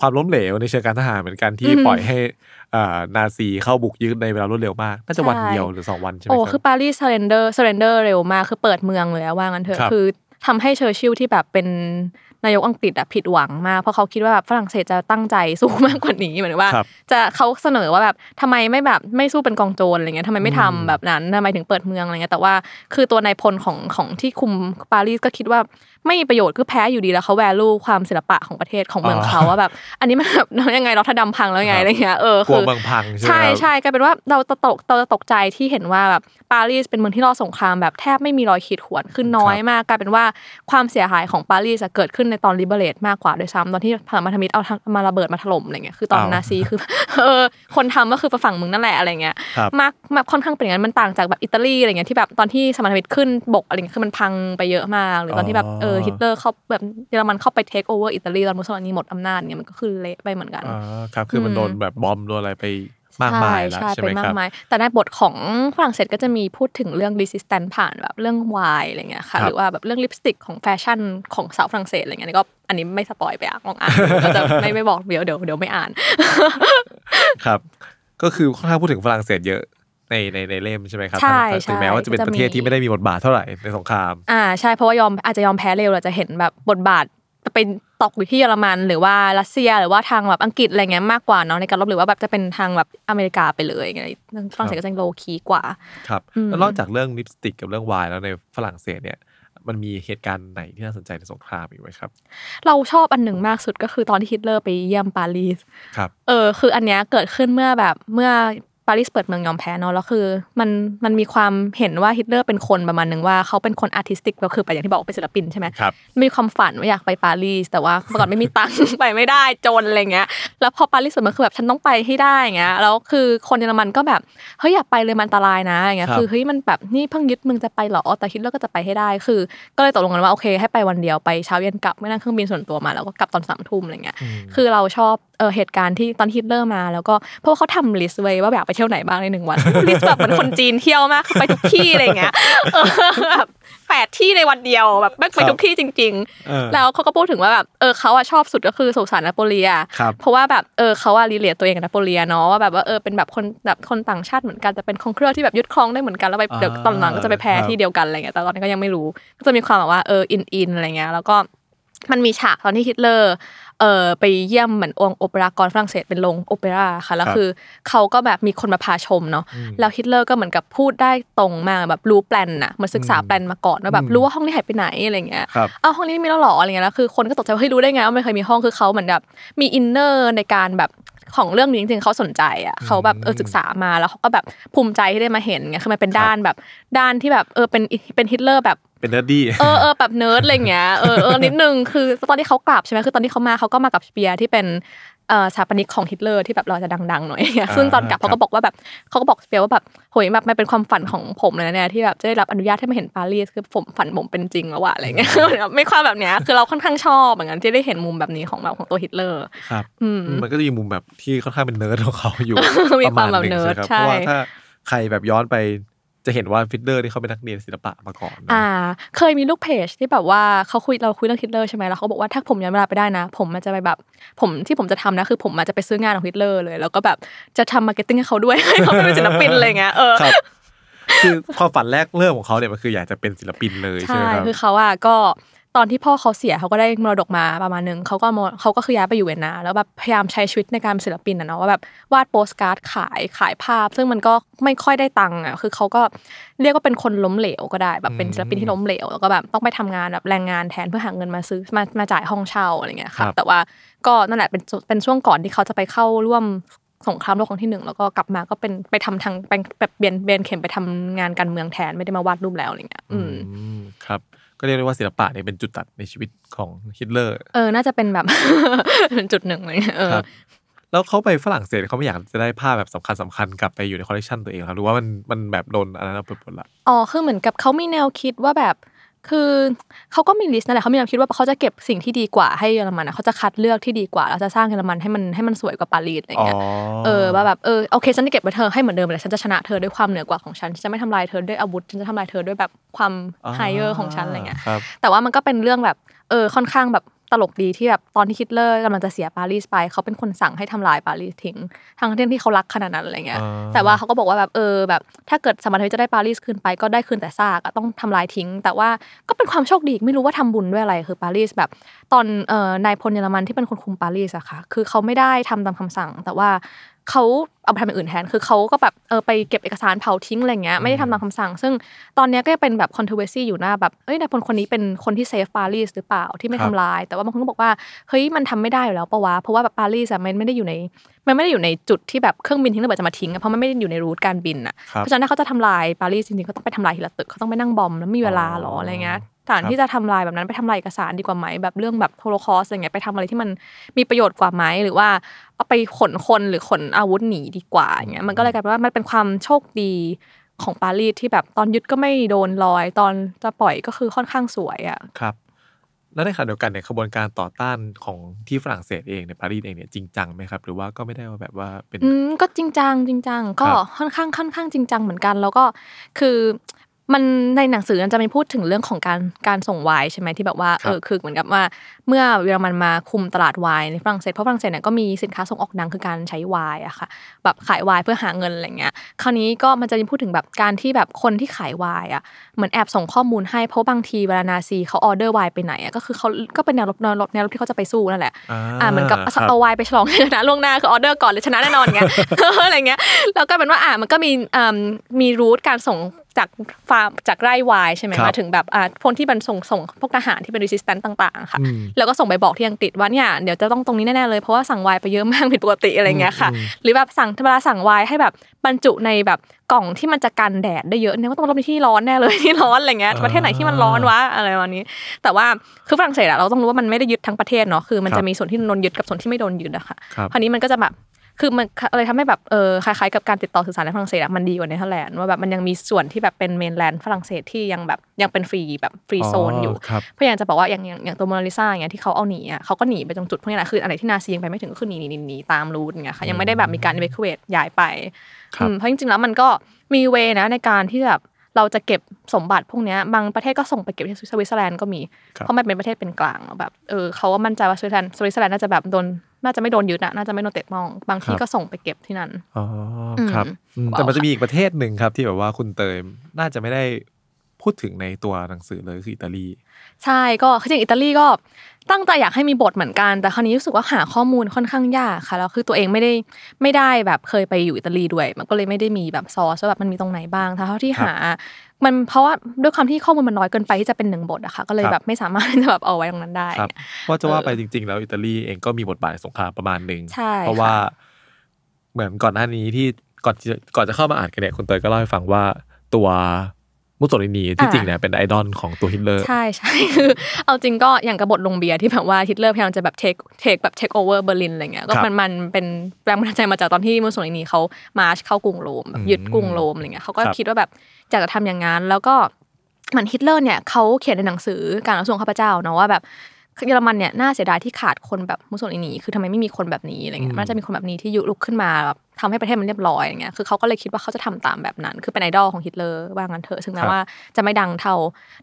ความล้มเหลวในเชิงการทหารเหมือนกันที่อืมปล่อยให้อ่านาซีเข้าบุกยึดในเวลารวดเร็วมาก น่าจะวันใช่เดียวหรือสองวันใช่ไหมโอ้คคือรับปารีส s เ r นเดอร์ s เ r นเดอร์เร็วมากคือเปิดเมืองเลยอะว่างั้นเถอะครับคือทำให้เชอร์ชิลที่แบบเป็น นายกอังกฤษอะผิดหวังมากเพราะเขาคิดว่าแบบฝรั่งเศสจะตั้งใจสู้มากกว่านี้เหมือนว่าครับจะเขาเสนอว่าแบบทำไมไม่แบบไม่สู้เป็นกองโจรอะไรเงี้ยทำไมไม่ทำแบบนั้นทำไมถึงเปิดเมืองอะไรเงี้ยแต่ว่าคือตัวนายพลของของที่คุมปารีสก็คิดว่าไม่มีประโยชน์คือแพ้อยู่ดีแล้วเขา value ความศิลปะของประเทศของเมืองเขาว่าแบบ อันนี้มันแบบยังไงเราถ้าดำพังแล้วยังไงอะไรเงี้ยเออกลัวคือเมืองพังใช่ไหมใช่ครับใช่กลายเป็นว่าเราจะตกเราจะตกใจที่เห็นว่าแบบปารีสเป็นเมืองที่รอดสงครามแบบแทบไม่มีรอยขีดข่วนขึ้นน้อยมากกลายเป็นว่าความเสียหายของปารีสอะเกิดขึ้นในตอน liberate มากกว่าด้วยซ้ำตอนที่พันธมิตรเอาทั้งมาระเบิดมาถล่มอะไรเงี้ยคือตอนอ้าวนาซีคือเออคนทำก็คือฝั่งมึงนั่นแหละอะไรเงี้ยครับมากมากค่อนข้างเป็นอย่างนั้นมันต่างจากแบบอิตาลีอะไรเงี้ยที่แบบตอนที่สัมพันธมิตรขึ้นบกอะไรเงี้ยคือมันพังไปเยอะมากหรือตอนที่แบบเออฮิตเลอร์เข้าแบบเยอรมันเข้าไป take over อิตาลีตอนมุสโสลินีหมดอำนาจเนี่ยมันก็คือเละไปเหมือนกันอ่าครับคือมันโดนแบบ bomb โดนอะไรไป มากมายแล้วใช่ใช่ไปไหมมาคกรับมายแต่ในบทของฝรั่งเศสก็จะมีพูดถึงเรื่อง resistance ผ่านแบบเรื่องวายอะไรเงี้ยค่ะครับหรือว่าแบบเรื่องลิปสติกของแฟชั่นของสาวฝรั่งเศสอะไรเงี้ยนี่ก็อันนี้ไม่สปอยไปอะลองอ่านดูก็จะไม่ไม่บอกเดี๋ยวเดี๋ยวเดี๋ยวไม่อ่าน ครับ ก็คือค่อนข้างพูดถึงฝรั่งเศสเยอะในในในเล่มใช่ไหมครับใช่ถึงใช่ถึงแม้ว่าจะเป็นจะประเทศมีที่ไม่ได้มีบทบาทเท่าไหร่ในสงคราม อ่าใช่เพราะว่ายอมอาจจะยอมแพ้เร็วเราจะเห็นแบบบทบาทเป็น ตกอยู่ที่เยอรมัน หรือว่ารัสเซีย หรือว่าทางแบบอังกฤษอะไรเงี้ยมากกว่าเนาะในการรบหรือว่าแบบจะเป็นทางแบบอเมริกาไปเลยไงเรื่องฝรั่งเศสก็จะ low-key กว่า ครับอืมแล้วนอกจากเรื่องลิปสติกกับเรื่องไวน์แล้วในฝรั่งเศสเนี่ยมันมีเหตุการณ์ไหนที่น่าสนใจในสงครามอีกไหมครับ เราชอบอันหนึ่งมากสุดก็คือตอนที่ฮิตเลอร์ไปเยี่ยมปารีส ครับ เออ คืออันเนี้ยเกิดขึ้นเมื่อแบบเมื่อ ปารีสเปิดเมืองยอมแพ้เนาะแล้วคือ มันมันมีความเห็นว่าฮิตเลอร์เป็นคนประมาณหนึ่งว่าเขาเป็นคน artistic ก็คือไปอย่างที่บอกว่าเป็นศิลปินใช่ไหมครับมีความฝันว่าอยากไปปารีสแต่ว่าเมื่อก่อนไม่มีตังค์ไปไม่ได้จนอะไรเงี้ยแล้วพอปารีสเปิดเมืองคือแบบฉันต้องไปให้ได้อย่างเงี้ยแล้วคือคนเยอรมันก็แบบเฮ้ยอย่าไปเลยมันอันตรายนะอย่างเงี้ยครับคือเฮ้ยมันแบบนี่เพิ่งยึดเมึงจะไปเหรอแต่ฮิตเลอร์ก็จะไปให้ได้คือ ก็เลยตกลงกันว่าโอเค ให้ไปวันเดียวไปเช้าเย็นกลับไม่นั่งเครื่องบินส่วนตัวมาแล้วก็กลับตอนสามทุ่มอะไรเงี้ยคือเราชอบเออเหตุการณ์ที่ตอนฮิตเลอร์มา แล้วก็เพราะว่าเขาทำ list ไว้ว่าแบบไปเที่ยวไหนบ้างในหนึ่งวัน list แบบเหมือนคนจีนเที่ยวมากคือไปทุกที่อะไรอย่างเงี้ยเออแบบแปดที่ในวันเดียวแบบแม่งไปทุกที่จริงเออๆแล้วเขาก็พูดถึงว่าแบบเออเขาอะชอบสุดก็คือสุสานนโปเลียนครับเพราะว่าแบบเออเขาอะ relate ตัวเองกับนโปเลียนเนาะว่าแบบว่าเออเป็นแบบคนแบบคนต่างชาติเหมือนกันแต่เป็น conqueror ที่แบบยึดครองได้เหมือนกันแล้วไปเดี๋ยวตอนหลังก็จะไปแพ้ครับที่เดียวกันอะไรเงี้ยแต่ตอนนี้ก็ยังไม่รู้ก็จะมีความแบบว่าเอออินอินอะไรเงี้ยแล้วก็มันมีฉากตอนที่ฮิตเลอร์ เออไปเยี่ยมเหมือนองค์โอเปราของฝรั่งเศสเป็นโรงโอเปร่าค่ะแล้วครับคือเขาก็แบบมีคนมาพาชมเนาะแล้วฮิตเลอร์ก็เหมือนกับพูดได้ตรงมากแบบรู้แปลนน่ะเหมือนศึกษาแปลนมาก่อนว่าแบบรู้ว่าห้องนี้หายไปไหนอะไรเงี้ยครับอ้าวห้องนี้ไม่มีแล้วเหรออะไรเงี้ยแล้วคือคนก็ตกใจว่าเฮ้ยรู้ได้ไงว่าไม่เคยมีห้องคือเขาเหมือนแบบมี inner ในการแบบของเรื่องนี้จริงๆเขาสนใจอะเขาแบบเออศึกษามาแล้วเขาก็แบบภูมิใจที่ได้มาเห็นไงคือมันเป็นด้านแบบด้านที่แบบเออเป็นเป็นฮิตเลอร์แบบ เป็น nerdy เออเออแบบเนิร์ดอะไรเงี้ยเออเออนิดนึงคือตอนที่เขากลับใช่ไหมคือตอนที่เขามาเขาก็มากับสเปียร์ที่เป็นเอ่อสถาปนิกของฮิตเลอร์ที่แบบเราจะดังๆหน่อยเงี้ยซึ่งตอนกลับเขาก็บอกว่าแบบเขาก็บอกสเปียร์ว่าแบบโหยแบบมันเป็นความฝันของผมเลยนะเนี่ยที่แบบจะได้รับอนุญาตให้มาเห็นปารีสคือผมฝันผมเป็นจริงแล้วว่ะอะไรเงี้ยไม่ความแบบเนี้ยคือเราค่อนข้างชอบเหมือนกันที่ได้เห็นมุมแบบนี้ของแบบของตัวฮิตเลอร์ครับอืมมันก็จะมีมุมแบบที่ค่อนข้างเป็นเนิร์ดของเขาอยู่มีประมาณความแบบหนึ่งเนิร์ดใช่ครับใช่เพราะว่าถ้าใครแบบย้อนไป จะเห็นว่าฮิตเลอร์ที่เขาเป็นนักเรียนศิลปะมาก่อนนะอ่า เคยมีลูกเพจที่แบบว่าเขาคุยเราคุยเรื่องฮิตเลอร์ใช่ไหมแล้วเขาบอกว่าถ้าผมย้อนเวลาไปได้นะ ผมมันจะไปแบบ ผมที่ผมจะทำนะคือผมอาจจะไปซื้องานของฮิตเลอร์เลย แล้วก็แบบจะทำ marketing ให้เขาด้วยให้เขาเป็นศิลปินอะไรเงี้ยเออครับคือความฝันแรกเริ่มของเขาเนี่ยมันคืออยากจะเป็นศิลปินเลยใช่ไหใช่มครับคือเขาอะก็ ตอนที่พ่อเขาเสียเขาก็ได้มรดกมาประมาณนึงเขาก็มรเขาก็คือย้ายไปอยู่เวียนนาแล้วแบบพยายามใช้ชีวิตในการเป็นศิลปินอะเนาะว่าแบบวาดโปสการ์ดขายขายภาพ ซึ่งมันก็ไม่ค่อยได้ตังค์อะคือเขาก็เรียกว่าเป็นคนล้มเหลวก็ได้แบบเป็นศิลปินที่ล้มเหลวแล้วก็แบบต้องไปทำงานแบบแรงงานแทนเพื่อหาเงินมาซื้อมามาจ่ายห้องเช่าอะไรเงี้ยคครัรับบแต่ว่าก็นั่นแหละเป็นเป็นช่วงก่อนที่เขาจะไปเข้าร่วมสงครามโลกครั้งที่หนึ่งแล้วก็กลับมาก็เป็นไปทำทางไปแบบเบียนเบียนเข็มไปทำงานการเมืองแทนไม่ได้มาวาดรูปแล้วอะไรเงี้ยอืมอืมครับ ก็เรียกได้ว่าศิลปะเนี่ยเป็นจุดตัดในชีวิตของฮิตเลอร์เออน่าจะเป็นแบบเป็นจุดหนึ่งเลยเออครับแล้วเขาไปฝรั่งเศสเขาไม่อยากจะได้ภาพแบบสำคัญสำคัญๆกลับไปอยู่ในคอลเลคชันตัวเองครับหรือว่ามันมันแบบโดนอันนั้นเอาไปหมดละอ๋อคือเหมือนกับเขามีแนวคิดว่าแบบ คือเขาก็มี list นั่นแหละเขามีแนวคิดว่าเขาจะเก็บสิ่งที่ดีกว่าให้เยอรมันนะเขาจะคัดเลือกที่ดีกว่าแล้วจะสร้างเยอรมันให้มันให้มันสวยกว่าปารีสอะไรเงี้ยเออว่าแบบเออโอเคฉันจะเก็บไว้เธอให้เหมือนเดิมเลยฉันจะชนะเธอด้วยความเหนือกว่าของฉันฉันจะไม่ทำลายเธอด้วยอาวุธฉันจะทำลายเธอด้วยแบบความ higher ของฉันอะไรเงี้ยครับแต่ว่ามันก็เป็นเรื่องแบบเออค่อนข้างแบบ ตลกดีที่แบบตอนที่ฮิตเลอร์กำลังจะเสียปารีสไป เขาเป็นคนสั่งให้ทำลายปารีสทิ้งทั้งที่ที่เขารักขนาดนั้นอะไรเงี้ยอ่าแต่ว่าเขาก็บอกว่าแบบเออแบบถ้าเกิดสมรรถจะได้ปารีสคืนไปก็ได้คืนแต่ซากอะต้องทำลายทิ้ง แต่ว่าก็เป็นความโชคดีอีกไม่รู้ว่าทำบุญด้วยอะไรคือปารีสแบบตอนเอ่อนายพลเยอรมันที่เป็นคนคุมปารีสอะค่ะคือเขาไม่ได้ทำตามคำสั่ง แต่ว่า เขาเอาไปทำอย่างอื่นแทน คือเขาก็แบบเออไปเก็บเอกสารเผาทิ้งอะไรเงี้ยไม่ได้ทำตามคำสั่ง ซึ่งตอนเนี้ยก็เป็นแบบ controversy อยู่หน้าแบบเอ้ยนายพลคนนี้เป็นคนที่เซฟปารีสหรือเปล่าที่ไม่ครับทำลาย แต่ว่าบางคนก็บอกว่าเฮ้ยมันทำไม่ได้อยู่แล้วปะวะเพราะว่าแบบปารีสอะมันไม่ได้อยู่ในมันไม่ได้อยู่ในจุดที่แบบเครื่องบินทิ้งระเบิดจะมาทิ้งอะเพราะมันไม่ได้อยู่ใน route การบินอะครับเพราะฉะนั้นถ้าเขาจะทำลายปารีสจริงๆเขาต้องไปทำลายทีละตึกเขาต้องไปนั่ง bomb แล้วมีเวลาหรออะไรเงี้ย สถานที่จะทำลายแบบนั้นไปทำลายเอกสารดีกว่าไหมแบบเรื่องแบบโฮโลคอสอะไรเงี้ยไปทำอะไรที่มันมีประโยชน์กว่าไหมหรือว่าเอาไปขนคนหรือขนอาวุธหนีดีกว่าอย่างเงี้ยมันก็เลยกลายเป็นว่ามันเป็นความโชคดีของปารีสที่แบบตอนยึดก็ไม่โดนลอย ตอนจะปล่อยก็คือค่อนข้างสวยอะครับแล้วในขณะเดียวกันเนี่ยขบวนการต่อต้านของที่ฝรั่งเศสเองในยปารีสเองเนี่ยจริงจังไหมครับ หรือว่าก็ไม่ได้ว่าแบบว่าเป็นอืมก็จริงจังจริงจังก็ครับค่อนข้างค่อนข้างจริงจังเหมือนกัน แล้วก็คือ มันในหนังสือมันจะมีพูดถึงเรื่องของการการส่งไวน์ใช่ไหมที่แบบว่าครับเออคือเหมือนกับว่าเมื่อเยอรมันมาคุมตลาดไวน์ในฝรั่งเศสเพราะฝรั่งเศสเนี่ยก็มีสินค้าส่งออกดังคือการใช้ไวน์อะค่ะแบบขายไวน์เพื่อหาเงินอะไรเงี้ยคราวนี้ก็มันจะมีพูดถึงแบบการที่แบบคนที่ขายไวน์อะเหมือนแอบส่งข้อมูลให้เพราะบางทีเวลานาซีเขาออเดอร์ไวน์ไปไหนอะก็คือเขาก็เป็นแนวรบแนวรบแนวรบที่เขาจะไปสู้นั่นแหละอ่าเหมือนกับครับเอาไวน์ไปฉลองชนะล่วงหน้าคือออเดอร์ก่อนเลยชนะแน่นอนอย่างเงี้ยอะไรเงี้ยแล้วก็เป็นว่าอ่ามันก็มีอ่ามี route การส่งจากฟาร์มจากไร่ไวน์ใช่ไหมครับมาถึงแบบอ่าพวกที่มันส่งส่งพวกทหารที่เป็น resistance ต่างๆค่ะอืมแล้วก็ส่งไปบอกที่อังกฤษว่าเนี่ยเดี๋ยวจะต้องตรงนี้แน่ๆเลยเพราะว่าสั่งไวน์ไปเยอะมากผิดปกติอะไรเงี้ยค่ะอืมหรือแบบสั่งเวลาสั่งไวน์ให้แบบบรรจุในแบบกล่องที่มันจะกันแดดได้เยอะเนี่ยก็ต้องรบในที่ร้อนแน่เลยที่ร้อนอะไรเงี้ยประเทศไหนที่มันร้อนวะอะไรประมาณนี้ แต่ว่าคือฝรั่งเศสอะเราต้องรู้ว่ามันไม่ได้ยึดทั้งประเทศเนาะคือมันครับจะมีส่วนที่โดนยึดกับส่วนที่ไม่โดนยึดอะค่ะครับคราวนี้มันก็จะแบบ คือมันอะไรทำให้แบบเออคล้ายๆกับการติดต่อสื่อสารในฝรั่งเศสอะมันดีกว่าเนเธอร์แลนด์ว่าแบบมันยังมีส่วนที่แบบเป็น mainland ฝรั่งเศสที่ยังแบบยังเป็นฟรีแบบ free zone อยู่ครับเพราะอย่างจะบอกว่าอย่างอย่างอย่างตัวโมนาลิซาอย่างเงี้ยที่เขาเอาหนีอะเขาก็หนีไปตรงจุดพวกนี้แหละคืออะไรที่นาซียังไปไม่ถึงก็คือหนีหนีหนีหนีตาม route อย่างเงี้ยค่ะยังไม่ได้แบบมีการ evacuate ย้ายไปครับอืมเพราะจริงๆแล้วมันก็มี way นะในการที่แบบเราจะเก็บสมบัติพวกเนี้ยบางประเทศก็ส่งไปเก็บที่สวิตเซอร์แลนด์ก็มีครับเพราะมันเป็นประเทศเป็นกลางอะแบบเออเขาก็มั่นใจว่าสวิตเซอร์แลนด์สวิตเซอร์แลนด์น่าจะแบบโดน น่าจะไม่โดนยึดนะน่าจะไม่โดนเตะต้อง บางที่ก็ส่งไปเก็บที่นั่นอ๋ออมครับอืมว้าวแต่มันจะมีอีกประเทศหนึ่งครับที่แบบว่าคุณเตยน่าจะไม่ได้พูดถึงในตัวหนังสือเลยคืออิตาลี ใช่ก็คือจริงอิตาลีก็ ตั้งใจอยากให้มีบทเหมือนกัน แต่คราวนี้รู้สึกว่าหาข้อมูลค่อนข้างยากค่ะแล้วคือตัวเองไม่ได้ไม่ได้แบบเคยไปอยู่อิตาลีด้วย มันก็เลยไม่ได้มีแบบซอสว่าแบบมันมีตรงไหนบ้างแต่เท่าที่ครับหา มันเพราะว่าด้วยความที่ข้อมูลมันน้อยเกินไปที่จะเป็นหนึ่งบทอะค่ะก็เลยครับแบบไม่สามารถที่จะแบบเอาไว้ตรงนั้นได้ครับเพราะจะว่าไปจริง ๆ แล้วอิตาลีเองก็มีบทบาทในสงครามประมาณหนึ่งใช่เพราะว่า เหมือนก่อนหน้านี้ที่ก่อนจะก่อนจะเข้ามาอ่านกันเนี่ยคุณเตยก็เล่าให้ฟังว่าตัว มุสโสลินีที่จริงเนี่ยเป็นไอดอลของตัวฮิตเลอร์ใช่ใช่คือเอาจริงก็อย่างกับบทโรงเบียร์ที่แบบว่าฮิตเลอร์พยายามจะแบบ take take แบบ take over เบอร์ลินอะไรเงี้ยก็ครับมันมันเป็นแรงบันดาลใจมาจากตอนที่มุสโสลินีเขา march เข้ากรุงโรมแบบยึดกรุงโรมอะไรเงี้ยเขาก็ครับคิดว่าแบบอยากจะทำอย่างนั้น แล้วก็เหมือนฮิตเลอร์เนี่ยเขาเขียนในหนังสือการต่อสู้ของข้าพเจ้าเนาะว่าแบบเยอรมันเนี่ยน่าเสียดายที่ขาดคนแบบมุสโสลินีคือทำไมไม่มีคนแบบนี้อะไรเงี้ยมันจะมีคนแบบนี้ที่ยุลุกขึ้นมาแบบทำให้ประเทศมันเรียบร้อยอย่างเงี้ย คือเขาก็เลยคิดว่าเขาจะทำตามแบบนั้น คือเป็นไอดอลของฮิตเลอร์ว่างั้นเถอะ ถึงแม้ครับว่าจะไม่ดังเท่า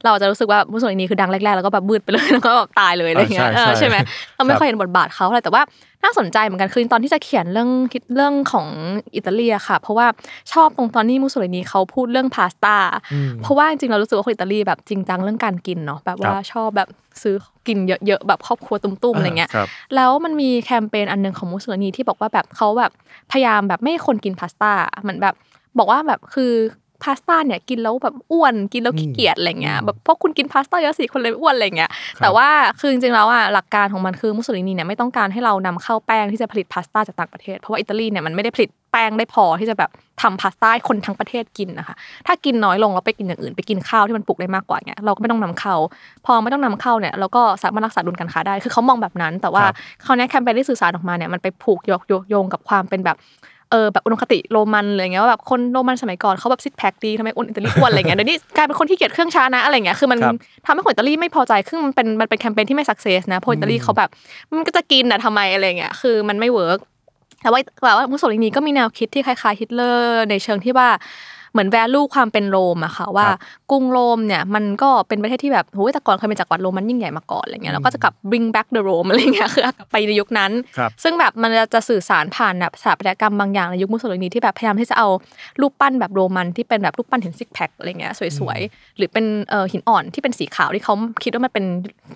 เราจะรู้สึกว่ามุสโสลินีคือดังแรกๆ แล้วก็แบบบืดไปเลย แล้วก็แบบตายเลยอะไรเงี้ยอ่าใช่เออใช่ใช่ไหมเราไม่ครับค่อยเห็นบทบาทเขาอะไร แต่ว่าน่าสนใจเหมือนกัน คือตอนที่จะเขียนเรื่องคิดเรื่องของอิตาลีอะค่ะ เพราะว่าชอบตรงตอนที่มุสโสลินีเขาพูดเรื่องพาสต้าอืมเพราะว่าจริงๆเรารู้สึกว่าคนอิตาลีแบบจริงจังเรื่องการกินเนาะ แบบว่าครับชอบแบบซื้อกินเยอะๆแบบครอบครัวตุ้มๆอะไรเงี้ยครับแล้วมันมีแคมเปญอันหนึงของมุสโสลินีที่บอกว่าแบบเขาแบบพยายามแบบไม่ให้คนกินพาสต้าเหมือนแบบ บอกว่าแบบคือ พาสต้าเนี่ยกินแล้วแบบอ้วนกินแล้วขี้เกียจอะไรเงี้ยแบบเพราะคุณกินพาสต้าเยอะสิคนเลยอ้วนอะไรเงี้ยแต่ว่าคือจริงๆแล้วอะหลักการของมันคือมุสโสลินีเนี่ยไม่ต้องการให้เรานำเข้าแป้งที่จะผลิตพาสต้าจากต่างประเทศ เพราะว่าอิตาลีเนี่ยมันไม่ได้ผลิตแป้งได้พอที่จะแบบทำพาสต้าให้คนทั้งประเทศกินนะคะ ถ้ากินน้อยลงเราไปกินอย่างอื่นไปกินข้าวที่มันปลูกได้มากกว่าเงี้ยเราก็ไม่ต้องนำเข้า พอไม่ต้องนำเข้าเนี่ยเราก็สามารถรักษาดุลการค้าได้ คือเขามองแบบนั้น แต่ว่าครับคราวนี้แคมเปญที่สื่อสารออกมาเนี่ยมันไปผูกโยกโยกโยงกับความเป็นแบบ เออแบบอุดมคติโรมันเลยเงี้ยว่าแบบคนโรมันสมัยก่อนเขาแบบ six pack ดีทำไมอ้วนอิตาลีอ้วนอะไรเงี้ยเดี๋ยวนี้กลายเป็นคนที่เกลียดเครื่องช้านะอะไรเงี้ยคือมันครับทำให้คนอิตาลีไม่พอใจคือมันเป็นมันเป็นแคมเปญที่ไม่ success นะเพราะอิตาลีเขาแบบมันก็จะกินอะทำไมอะไรเงี้ยคือมันไม่ work แต่ว่าแบบว่ามุสโสลินีก็มีแนวคิดที่คล้ายๆฮิตเลอร์ในเชิงที่ว่า เหมือน value ความเป็นโรมอะค่ะว่าครับกรุงโรมเนี่ยมันก็เป็นประเทศที่แบบโหแต่ก่อนเคยเป็นจักรวรรดิโรมันยิ่งใหญ่มาก่อนอะไรเงี้ยแล้วก็จะกลับ bring back the Rome อะไรเงี้ยคือกลับไปในยุคนั้นครับซึ่งแบบมันจะสื่อสารผ่านแบบสถาปัตยกรรมบางอย่างในยุคมุสโสลินีที่แบบพยายามที่จะเอารูปปั้นแบบโรมันที่เป็นแบบรูปปั้นเห็นซิกแพคอะไรเงี้ยสวยๆหรือเป็นเอ่อหินอ่อนที่เป็นสีขาวที่เขาคิดว่ามันเป็น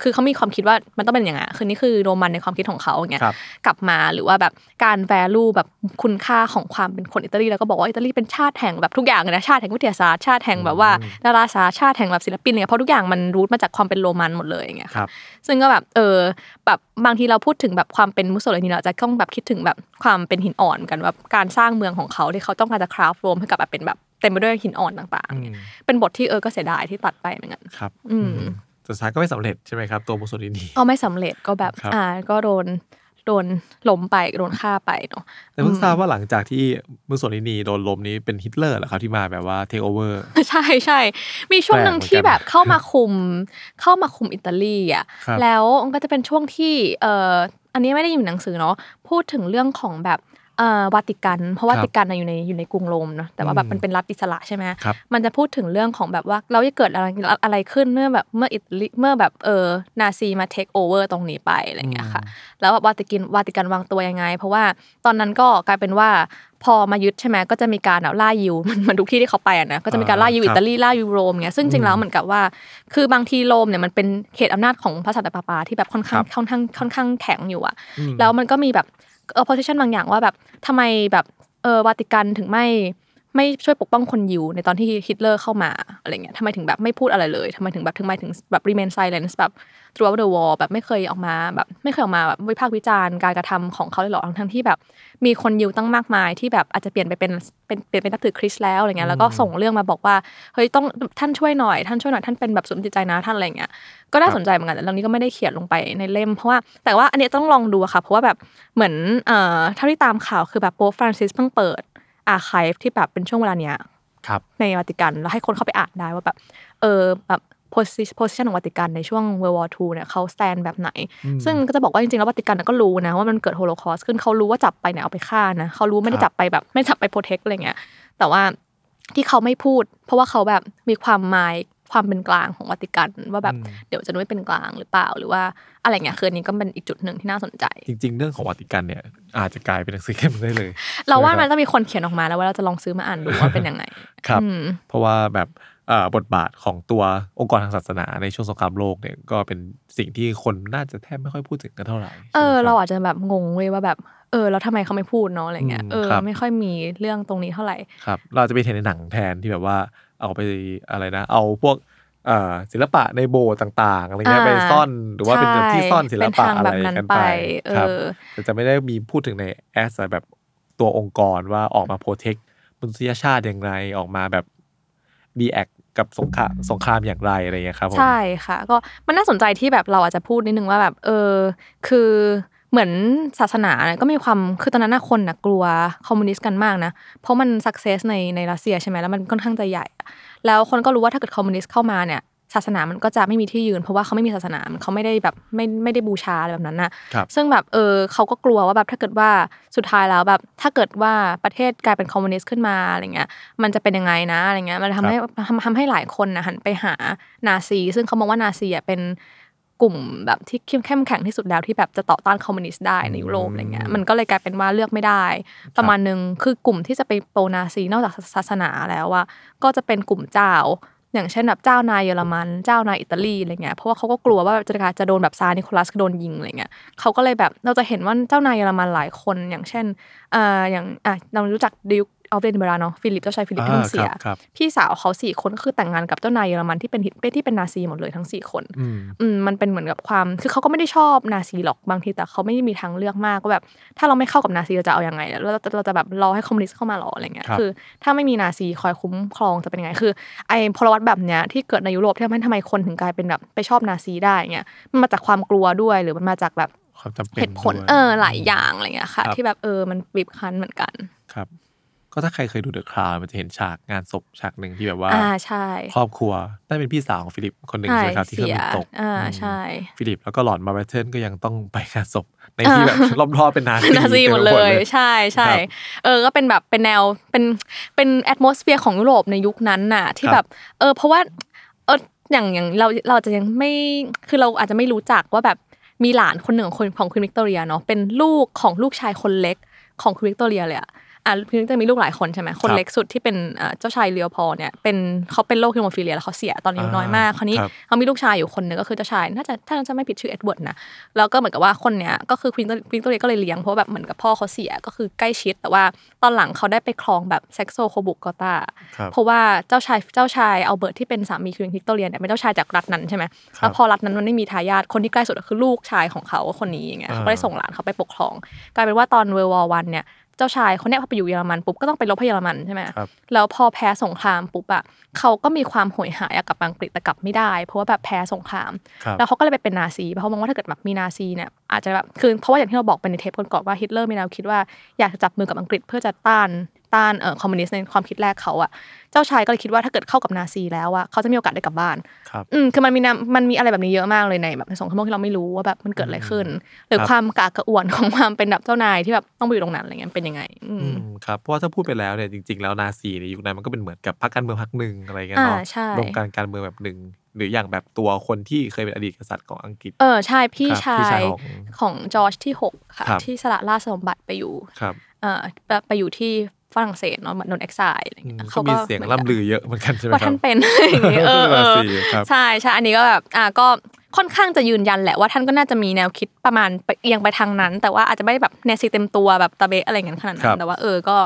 คือเขามีความคิดว่ามันต้องเป็นอย่างไงคือนี่คือโรมันในความคิดของเขาอย่างเงี้ยครับกลับมาหรือว่าแบบการ value แบบคุณค่าของความเป็นคนอิตาลีแล้วก็บอกว่าอิตาลีเป็นชาติแห่งแบบทุกอย่างเลยนะชาติแห่งวิทยาศาสตร์ชาติแห่งแบบว่าดาราศาสตร์ชาติแห่งแบบศิลปินเนี่ยเพราะทุกอย่างมันรูทมาจากความเป็นโรมันหมดเลยอย่างเงี้ยครับซึ่งก็แบบเออแบบบางทีเราพูดถึงแบบความเป็นมุสโสลินีเราจะต้องแบบคิดถึงแบบความเป็นหินอ่อนกันแบบการสร้างเมืองของเขาที่เขาต้องการจะ craft โรมให้กับแบบเป็นแบบเต็มไปด้วยหินอ่อนต่างอืมๆเป็นบทที่เออก็เสียดายที่ตัดไปเหมือนกันครับ อืมสุดท้ายก็ไม่สำเร็จใช่ไหมครับตัวมุสโสลินีก็ไม่สำเร็จก็แบบครับอ่าก็โดน โดนล้มไปโดนฆ่าไปเนาะแต่เพิ่งทราบว่าหลังจากที่มุสโสลินีโดนล้มนี้เป็นฮิตเลอร์เหรอครับที่มาแบบว่า take overใช่ใช่มีช่วงหนึ่งแปลกเหมือนกันที่แบบเข้ามาคุม เข้ามาคุมอิตาลีอะครับแล้วมันก็จะเป็นช่วงที่เอ่ออันนี้ไม่ได้อยู่ในหนังสือเนาะพูดถึงเรื่องของแบบ เอ่อวาติกัน เพราะวาติกันน่ะอยู่ในอยู่ในกรุงโรมเนาะแต่ว่าแบบมันเป็นรัฐอิสระใช่ไหมครับมันจะพูดถึงเรื่องของแบบว่าเราจะเกิดอะไรอะไรขึ้นเมื่อแบบเมื่ออิตาลีเมื่อแบบเออนาซีมา take over ตรงนี้ไปอะไรอย่างเงี้ยค่ะ แล้วแบบวาติกันวาติกันวางตัวยังไง เพราะว่าตอนนั้นก็กลายเป็นว่าพอมายึดใช่ไหมก็จะมีการแบบล่ายิวมันมันทุกที่ที่เขาไปอะนะก็จะมีการล่ายิวอ่าอิตาลีล่ายิวโรมเงี้ยซึ่งจริงแล้วเหมือนกับว่า คือบางทีโรมเนี่ยมันเป็นเขตอำนาจของพระสันตะปาปาที่แบบค่อนข้างครับค่อนข้างค่อนข้างแข็งอยู่อะอืมแล้วมันก็มีแบบ opposition บางอย่างว่าแบบทำไมแบบเออวาติกันถึงไม่ ไม่ช่วยปกป้องคนยิวในตอนที่ฮิตเลอร์เข้ามาอะไรเงี้ยทำไมถึงแบบไม่พูดอะไรเลยทำไมถึงแบบถึงไม่ถึงแบบ remain silent แบบ throughout the war แบบไม่เคยออกมาแบบไม่เคยออกมาแบบวิพากษ์วิจารณ์การกระทำของเขาเลยหรอกทั้งๆที่แบบ มีคนยิวตั้งมากมายที่แบบอาจจะเปลี่ยนไปเป็นเป็นเปลี่ยนเป็นนับถือคริสต์แล้วอะไรเงี้ยแล้วก็ส่งเรื่องมาบอกว่าเฮ้ยต้องท่านช่วยหน่อยท่านช่วยหน่อยท่านเป็นแบบศูนย์รวมจิตใจนะท่านอะไรเงี้ยก็น่าสนใจเหมือนกันแต่เรื่องนี้ก็ไม่ได้เขียนลงไปในเล่มเพราะว่าแต่ว่าอันเนี้ยต้องลองดูอะค่ะเพราะว่าแบบเหมือนเอ่อเท่าที่ตามข่าวคือแบบโป๊ปฟรานซิสเพิ่งเปิด archive ที่แบบเป็นช่วงเวลาเนี้ยครับในวาติกันแล้วให้คนเข้าไปอ่านได้ว่าแบบเออแบบ position position ของวาติกันในช่วง World War II เนี่ยเขา stand แบบไหน ซึ่งก็จะบอกว่าจริงๆ แล้ววาติกันน่ะก็รู้นะว่ามันเกิดโฮโลคอสต์ขึ้นเขารู้ว่าจับไปเนี่ยเอาไปฆ่านะเขารู้ไม่ได้ครับจับไปแบบไม่จับไป protect อะไรเงี้ยแต่ว่าที่เขาไม่พูด เพราะว่าเขาแบบมีความหมาย ความเป็นกลางของวาติกันว่าแบบเดี๋ยวจะไม่เป็นกลางหรือเปล่า หรือว่าอะไรเงี้ยคืออันนี้ก็เป็นอีกจุดหนึ่งที่น่าสนใจ จริง ๆ เรื่องของวาติกันเนี่ยอาจจะกลายเป็นหนังสือเล่มได้เลย เราว่าใช่ไหมันคบต้องมีคนเขียนออกมาแล้วว่าเราจะลองซื้อมาอ่านดูว่าเป็นยังไงครับอืมเพราะว่าแบบเอ่อบทบาทของตัวองค์กรทางศาสนาในช่วงสงครามโลกเนี่ยก็เป็นสิ่งที่คนน่าจะแทบไม่ค่อยพูดถึงกันเท่าไหร่ เออใช่ไหมคบเราอาจจะแบบงงเว้ยว่าแบบเออแล้วทำไมเขาไม่พูดเนาะอะไรเงี้ยอืมเออครับไม่ค่อยมีเรื่องตรงนี้เท่าไหร่ครับ เราจะไปเห็นในหนังแทนที่แบบว่า เอาไปอะไรนะ เอาพวกเอ่อศิลปะในโบสถ์ต่างๆอะไรเงี้ยอ่าไปซ่อนหรือว่าเป็นแบบที่ซ่อนศิลเป็นปะทางอะไรแบบนั้นกันไปไปเอครับอแต่จะไม่ได้มีพูดถึงในแอสแบบตัวองค์กรว่าออกมาโปรเทคมนุษยชาติอย่างไรออกมาแบบดีแอคกับสงครามสงครามอย่างไรอะไรเงี้ยครับผมใช่ค่ะ ก็มันน่าสนใจที่แบบเราอาจจะพูดนิดนึงว่าแบบ เออ คือ เหมือนศาสนาเนี่ยก็มีความคือตอนนั้นน่ะคนน่ะกลัวคอมมิวนิสต์กันมากนะ เพราะมัน success ในในรัสเซียใช่ไหมแล้วมันค่อนข้างจะใหญ่อะแล้วคนก็รู้ว่าถ้าเกิดคอมมิวนิสต์เข้ามาเนี่ยศาสนามันก็จะไม่มีที่ยืน เพราะว่าเขาไม่มีศาสนาเขาไม่ได้แบบไม่ไม่ได้บูชาอะไรแบบนั้นน่ะครับซึ่งแบบเออเขาก็กลัวว่าแบบถ้าเกิดว่าสุดท้ายแล้วแบบถ้าเกิดว่าประเทศกลายเป็นคอมมิวนิสต์ขึ้นมาอะไรเงี้ยมันจะเป็นยังไงนะอะไรเงี้ยมันทำให้ทำทำให้หลายคนนะหันไปหานาซี ซึ่งเขามองว่านาซีอะเป็น กลุ่มแบบที่เข้มเข้มแข็งที่สุดแล้วที่แบบจะต่อต้านคอมมิวนิสต์ได้ในยุโรปอะไรเงี้ยมันก็เลยกลายเป็นว่าเลือกไม่ได้ ประมาณหนึ่งคือกลุ่มที่จะไปโปรนาซีนอกจากศาสนาแล้วอะก็จะเป็นกลุ่มเจ้า อย่างเช่นแบบเจ้านายเยอรมัน เจ้านายอิตาลีอะไรเงี้ยเพราะว่าเขาก็กลัวว่าจะจะโดนแบบซาร์นิโคลัสโดนยิงอะไรเงี้ยเขาก็เลยแบบเราจะเห็นว่าเจ้านายเยอรมันหลายคน อย่างเช่นอ่าอย่างอะเรารู้จัก Duke of Edinburgh เนาะฟิลิปเจ้าชายฟิลิปที่เพิ่งเสียอ่าครับพี่สาวเขาสี่คนก็คือแต่งงานกับเจ้านายเยอรมันที่เป็นฮิตที่เป็นนาซีหมดเลยทั้งสี่คนอืมอืมมันเป็นเหมือนกับความคือเขาก็ไม่ได้ชอบนาซีหรอกบางทีแต่เขาไม่ได้มีทางเลือกมากก็แบบ ถ้าเราไม่เข้ากับนาซีเราจะเอายังไงแล้วเราจะเราจะแบบรอให้คอมมิวนิสต์เข้ามาหรออะไรเงี้ยครับคือ ถ้าไม่มีนาซีคอยคุ้มครองจะเป็นยังไงคือไอ้พลวัตแบบเนี้ยที่เกิดในยุโรปที่ทำให้ทำไมคนถึงกลายเป็นแบบไปชอบนาซีได้เงี้ยมันมาจากความกลัวด้วยหรือมันมาจากแบบความจำเป็นเหตุผลด้วยเออหลายอย่างอะไรเงี้ยค่ะครับที่แบบเออมันบีบคั้นเหมือนกันครับ ก็ถ้าใครเคยดู The Crown มันจะเห็นฉากงานศพฉากหนึ่งที่แบบว่าอ่าใช่ครอบครัวน่าเป็นพี่สาวของฟิลิปคนหนึ่งใช่ไหมครับที่เครื่องบินตกอ่าอืมใช่ ฟิลิปแล้วก็ Lord Mountbatten ก็ยังต้องไปงานศพในที่แบบรอบๆเป็นนาซีนาซีหมดเลต็ไปยใช่ใช่ครับเออก็เป็นแบบเป็นแนวเป็นเป็น atmosphere ของยุโรปในยุคนั้นน่ะ ที่ครับแบบเออเพราะว่าเอออย่างอย่างเราเราจะยังไม่คือเราอาจจะไม่รู้จักว่าแบบมีหลานคนหนึ่งของคนของควีนวิกตอเรียเนาะเป็นลูกของลูกชายคนเล็กของควีนวิกตอเรียเลยอะ อะควีนวิกตอเรียมีลูกหลายคนใช่ไหมคนเล็กสุดที่เป็นเอ่อเจ้าชายเลียวพอลเนี่ยเป็นเขาเป็นโรคฮิโมฟิเลียแล้วเขาเสียตอนอายุน้อยมากคราวนี้ครับเขามีลูกชายอยู่คนหนึ่งก็คือเจ้าชายน่าจะถ้าจะไม่ผิดชื่อเอ็ดเวิร์ดนะแล้วก็เหมือนกับว่าคนเนี้ยก็คือควีนควีนวิกตอเรียก็เลยเลี้ยงเพราะว่าแบบเหมือนกับพ่อเขาเสียก็คือใกล้ชิด แต่ว่าตอนหลังเขาได้ไปครองแบบแซ็กซ์-โคบูร์ก-โกทาครับเพราะว่าเจ้าชายเจ้าชายอัลเบิร์ตที่เป็นสามีควีนวิกตอเรียเนี่ยเป็นเจ้าชายจากรัฐนั้นใช่ไหมครับแล้วพอรัฐนั้นมันไม่มีทายาทคนที่ใกล้สุดก็คือลูกชายของเขาคนนี้อย่างเงี้ยอ่าเขาก็ได้ส่งหลานเขาไปปกครอง กลายเป็นว่าตอน World War One เนี่ย เจ้าชายคนเนี้ยพอไปอยู่เยอรมันปุ๊บก็ต้องไปรบให้เยอรมันใช่ไหมครับ แล้วพอแพ้สงครามปุ๊บอะเขาก็มีความโหยหายอะกลับอังกฤษแต่กลับไม่ได้ เพราะว่าแบบแพ้สงครามครับแล้วเขาก็เลยไปเป็นนาซีเพราะเขามองว่าถ้าเกิดแบบมีนาซีเนี่ยอาจจะแบบคือเพราะว่าอย่างที่เราบอกไปในเทปก่อนๆว่าฮิตเลอร์มีแนวคิดว่าอยากจะจับมือกับอังกฤษเพื่อจะต้าน ต้านเอ่อคอมมิวนิสต์ในความคิดแรกเขาอะเจ้าชายก็เลยคิดว่าถ้าเกิดเข้ากับนาซีแล้วอะเขาจะมีโอกาสได้กลับบ้านครับอืมคือมันมีแนวมันมีอะไรแบบนี้เยอะมากเลยในแบบในสงครามโลกที่เราไม่รู้ว่าแบบมันเกิดอะไรขึ้น หรือครับความกระอักกระอ่วนของความเป็นแบบเจ้านายที่แบบต้องไปอยู่ตรงนั้นอะไรเงี้ยเป็นยังไงอืมอืมครับเพราะว่าถ้าพูดไปแล้วเนี่ยจริง ๆ แล้วนาซีในยุคนั้นมันก็เป็นเหมือนกับพรรคการเมืองพรรคหนึ่งอะไรเงี้ยเนาะอ่าใช่รวมการการเมืองแบบหนึ่งหรืออย่างแบบตัวคนที่เคยเป็นอดีตกษัตริย์ของอังกฤษ เออใช่พี่ครับชาพี่ชายยของของจอร์จที่หกค่ะครับที่สละราชสมบัติไปอยู่ครับเอ่อไปไปอยู่ที่ ฝรั่งเศสเนาะเหมือนโดนเอ็กซายอะไรอืเงี้มยก็เขามีก็เสียงหมือนล่ำกับลือเยอะเหมือนกันใช่ไหมว่าครัท่าบนเป็นอะไรอย่างเงี้ยเออเอราอศีครับใช่ใช่อันนี้ก็แบบอ่าก็ค่อนข้างจะยืนยันแหละว่าท่านก็น่าจะมีแนวคิดประมาณไปเอียงไปทางนั้น แต่ว่าอาจจะไม่ได้แบบแนวซีเต็มตัวแบบตะเบะอะไรเงี้ยขนาดครันั้บนแต่ว่าเออก็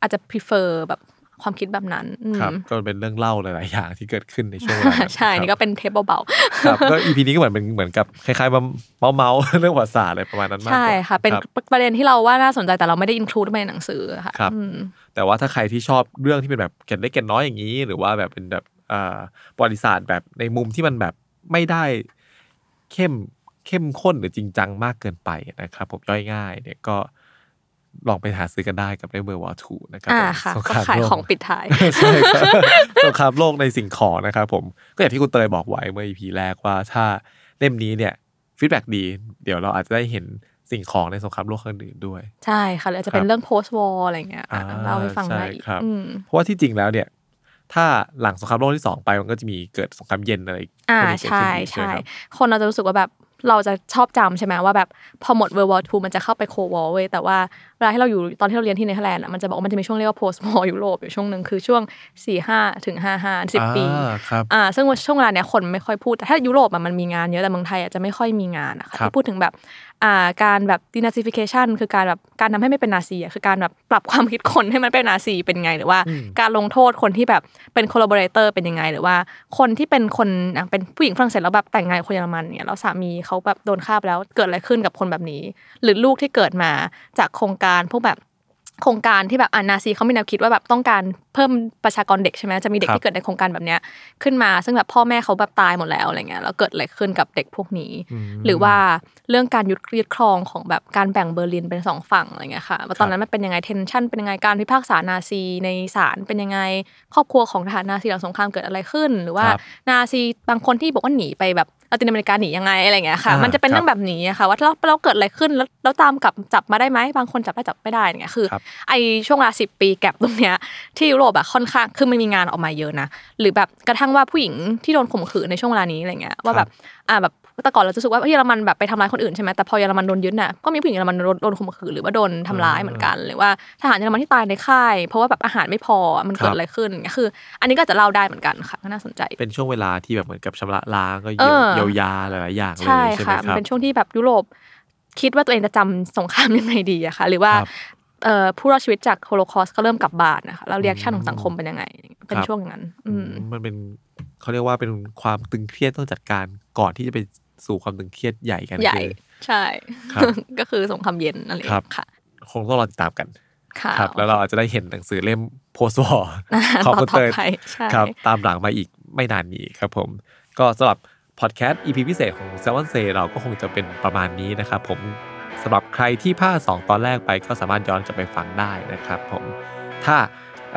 อาจจะ prefer แบบ ความคิดแบบนั้นอืมครับก็เป็นเรื่องเล่าหลายๆอย่างที่เกิดขึ้นในช่วงเวลานั้นใช่ครับนี่ก็เป็นเทปเบาๆครับก็อีพีนี้ก็เหมือนเป็นเหมือนกับคล้ายๆมาเมาเมาๆเรื่องประวัติศาสตร์อะไรประมาณนั้นมากกใช่ว่าค่ะเป็นรับประเด็นที่เราว่าน่าสนใจแต่เราไม่ได้อินคลูดไปในหนังสือค่ะครับอืมแต่ว่าถ้าใครที่ชอบเรื่องที่เป็นแบบเก็ดเล็กเก็ดน้อยอย่างนี้ หรือว่าแบบเป็นแบบอ่าประวัติศาสตร์แบบในมุมที่มันแบบไม่ได้เข้มเข้มข้นหรือจริงจังมากเกินไปนะครับผมย่อยง่ายเนี่ยก็ ลองไปหาซื้อกันได้กับเรื่อง World War Two นะครับอ่าผมค่ะสงก็ครามขายโลกของปิดท้ายใช่ครับสงครามโลกในสิ่งของนะครับผมก็อย่างที่คุณเตยบอกไว้เมื่อ EP แรกว่าถ้าเล่มนี้เนี่ย feedback ดี เดี๋ยวเราอาจจะได้เห็นสิ่งของในสงครามโลกครั้งอื่นด้วย ใช่ค่ะหรืออาจจะเป็นครับเรื่อง post war อะไรเงี้ยอะอ่าเล่าให้ฟังได้อีกใช่ครับอืมเพราะว่าที่จริงแล้วเนี่ย ถ้าหลังสงครามโลกที่สองไปมันก็จะมีเกิดสงครามเย็นอะไรอ่าพวกนี้เกิดใช่ขึ้นอีกใช่ไหมครับคนเราจะรู้สึกว่าแบบ เราจะชอบจำใช่ไหมว่าแบบพอหมด World War II มันจะเข้าไป Cold War เว้ยแต่ว่าเวลาที่เราอยู่ตอนที่เราเรียนที่เนเธอร์แลนด์อะมันจะบอกว่ามันจะมีช่วงเรียกว่า post war ยุโรปอยู่ช่วงหนึ่งคือช่วง4 5ถึง5 5 10ปีอ่าครับอ่าซึ่งช่วงเวลาเนี้ยคนไม่ค่อยพูดแต่ถ้ายุโรปอะมันมีงานเยอะแต่เมืองไทยอะจะไม่ค่อยมีงานนะคะครับที่พูดถึงแบบ อ่าการแบบ denazification คือการแบบการทำให้ไม่เป็นนาซีอะคือการแบบปรับความคิดคนให้มันเป็นนาซีเป็นไง หรือว่าการลงโทษคนที่แบบเป็น collaborator เป็นยังไง หรือว่าคนที่เป็นคนอะเป็นผู้หญิงฝรั่งเศสแล้วแบบแต่งงานกับคนเยอรมันเนี่ยแล้วสามีเขาแบบโดนฆ่าไปแล้วเกิดอะไรขึ้นกับคนแบบนี้ หรือลูกที่เกิดมาจากโครงการพวกแบบโครงการที่แบบอ่านาซีเขามีแนวคิดว่าแบบต้องการเพิ่มประชากรเด็กใช่ไหมจะมีเด็กครับที่เกิดในโครงการแบบเนี้ยขึ้นมา ซึ่งแบบพ่อแม่เขาแบบตายหมดแล้วอะไรเงี้ยแล้วเกิดอะไรขึ้นกับเด็กพวกนี้ หรือว่าเรื่องการยึดยึดครองของแบบการแบ่งเบอร์ลินเป็นสองฝั่งอะไรเงี้ยค่ะว่าตอนนั้นมันเป็นยังไงเทนชันเป็นยังไงการพิพากษานาซีในศาลเป็นยังไงครอบครัวของทหารนาซีหลังสงครามเกิดอะไรขึ้น หรือว่าครับนาซีบางคนที่บอกว่าหนีไปแบบลาตินอเมริกาหนียังไงอะไรเงี้ยค่ะอ่ามัมันจะเป็นเรื่องแบบนี้อะค่ะว่าเราเราเกิดอะไรขึ้นแล้วแล้วตามกลับจับมาได้ไหมบางคนจับได้จับไม่ได้อย่างเงี้ยคือครับไอช่วงเวลาสิปีแก็บตรงเนี้ยที่ยุโรปอะค่อนข้างคือมันมีงานออกมาเยอะนะหรือแบบกระทั่งว่าผู้หญิงที่โดนข่มขืนในช่วงเวลานี้อะไรเงี้ยว่าแบบอ่าแบบแต่ก่อนเราจะรู้สึกว่าเฮ้ยเยอรมันแบบไปทำร้ายคนอื่นใช่ไหมแต่พอเยอรมันโดนยึดน่ะก็มีผู้หญิงเยอรมันโดนโดนข่มขืนหรือว่าโดนทำร้ายเหมือนกันหรือว่าทหารเยอรมันที่ตายในค่าย เพราะว่าแบบอาหารไม่พอมันเกิดอะไรขึ้นอย่างเงี้ยคือ อันนี้ก็จะเล่าได้เหมือนกันค่ะก็น่าสนใจ เป็นช่วงเวลาที่แบบเหมือนกับชำระล้างก็เอเยียวอเยียวยาหลายๆอย่างเลยใช่ใช่ไหมค่ะคมันรับเป็นช่วงที่แบบยุโรปคิดว่าตัวเองจะจำสงครามยังไงดีอะค่ะหรือว่าครับเอ่อ ผู้รอดชีวิตจากโฮโลคอสก็เริ่มกลับบ้านนะคะแล้ว reaction ของสังคมเป็นยังไง เป็นครับช่วงนั้นอืมมันเป็นเขาเรียกว่าเป็นความตึงเครียดต้องจัดการก่อนที่จะไปสู่ความตึงเครียดใหญ่กันใหญ่คือใช่ครับก็คือสงครามเย็นอะไรครับค่ะ คงต้องรอติดตามกันค่ะครับ แล้วเราอาจจะได้เห็นหนังสือเล่มโพสวอร์อ่าของคุณต่อเตยไปใช่ครับ ตามหลังมาอีกไม่นานนี้ครับผม ก็สำหรับพอดแคสต์ EP พิเศษของ s ซ l m o n Say เราก็คงจะเป็นประมาณนี้นะครับผม สำหรับใครที่พลาด2ตอนแรกไปก็สามารถย้อนกลับไปฟังได้นะครับผมถ้า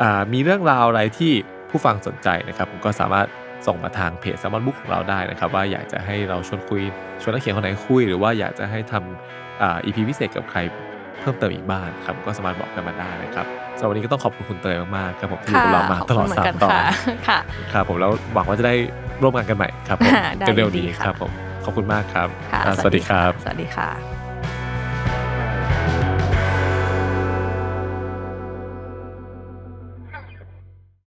อ่ามีเรื่องราวอะไรที่ผู้ฟังสนใจนะครับ ผมก็สามารถส่งมาทางเพจ s ซ m มอนบุ๊กของเราได้นะครับ ว่าอยากจะให้เราชวนคุยชวนนักเขียนคนไหนคุย หรือว่าอยากจะให้ทำอ่า EP พิเศษกับใครเพิ่มเติมอีกบ้างครับก็สามารถบอกกันมาได้นะครับสำหรับวันนี้ก็ต้องขอบคุณคุณเตยมากๆครับผมที่อยู่กับเรามาตลอดขบคุณสาเหมนตอนค่ะค่ะครับผมแล้วหวังว่าจะได้ร่วมงานกันใหม่ครับผมได้เร็วๆยินดีนี้ค่ะครับผมขอบคุณมากครับค่ะอ่าสวัสดีครับ สวัสดีค่ะ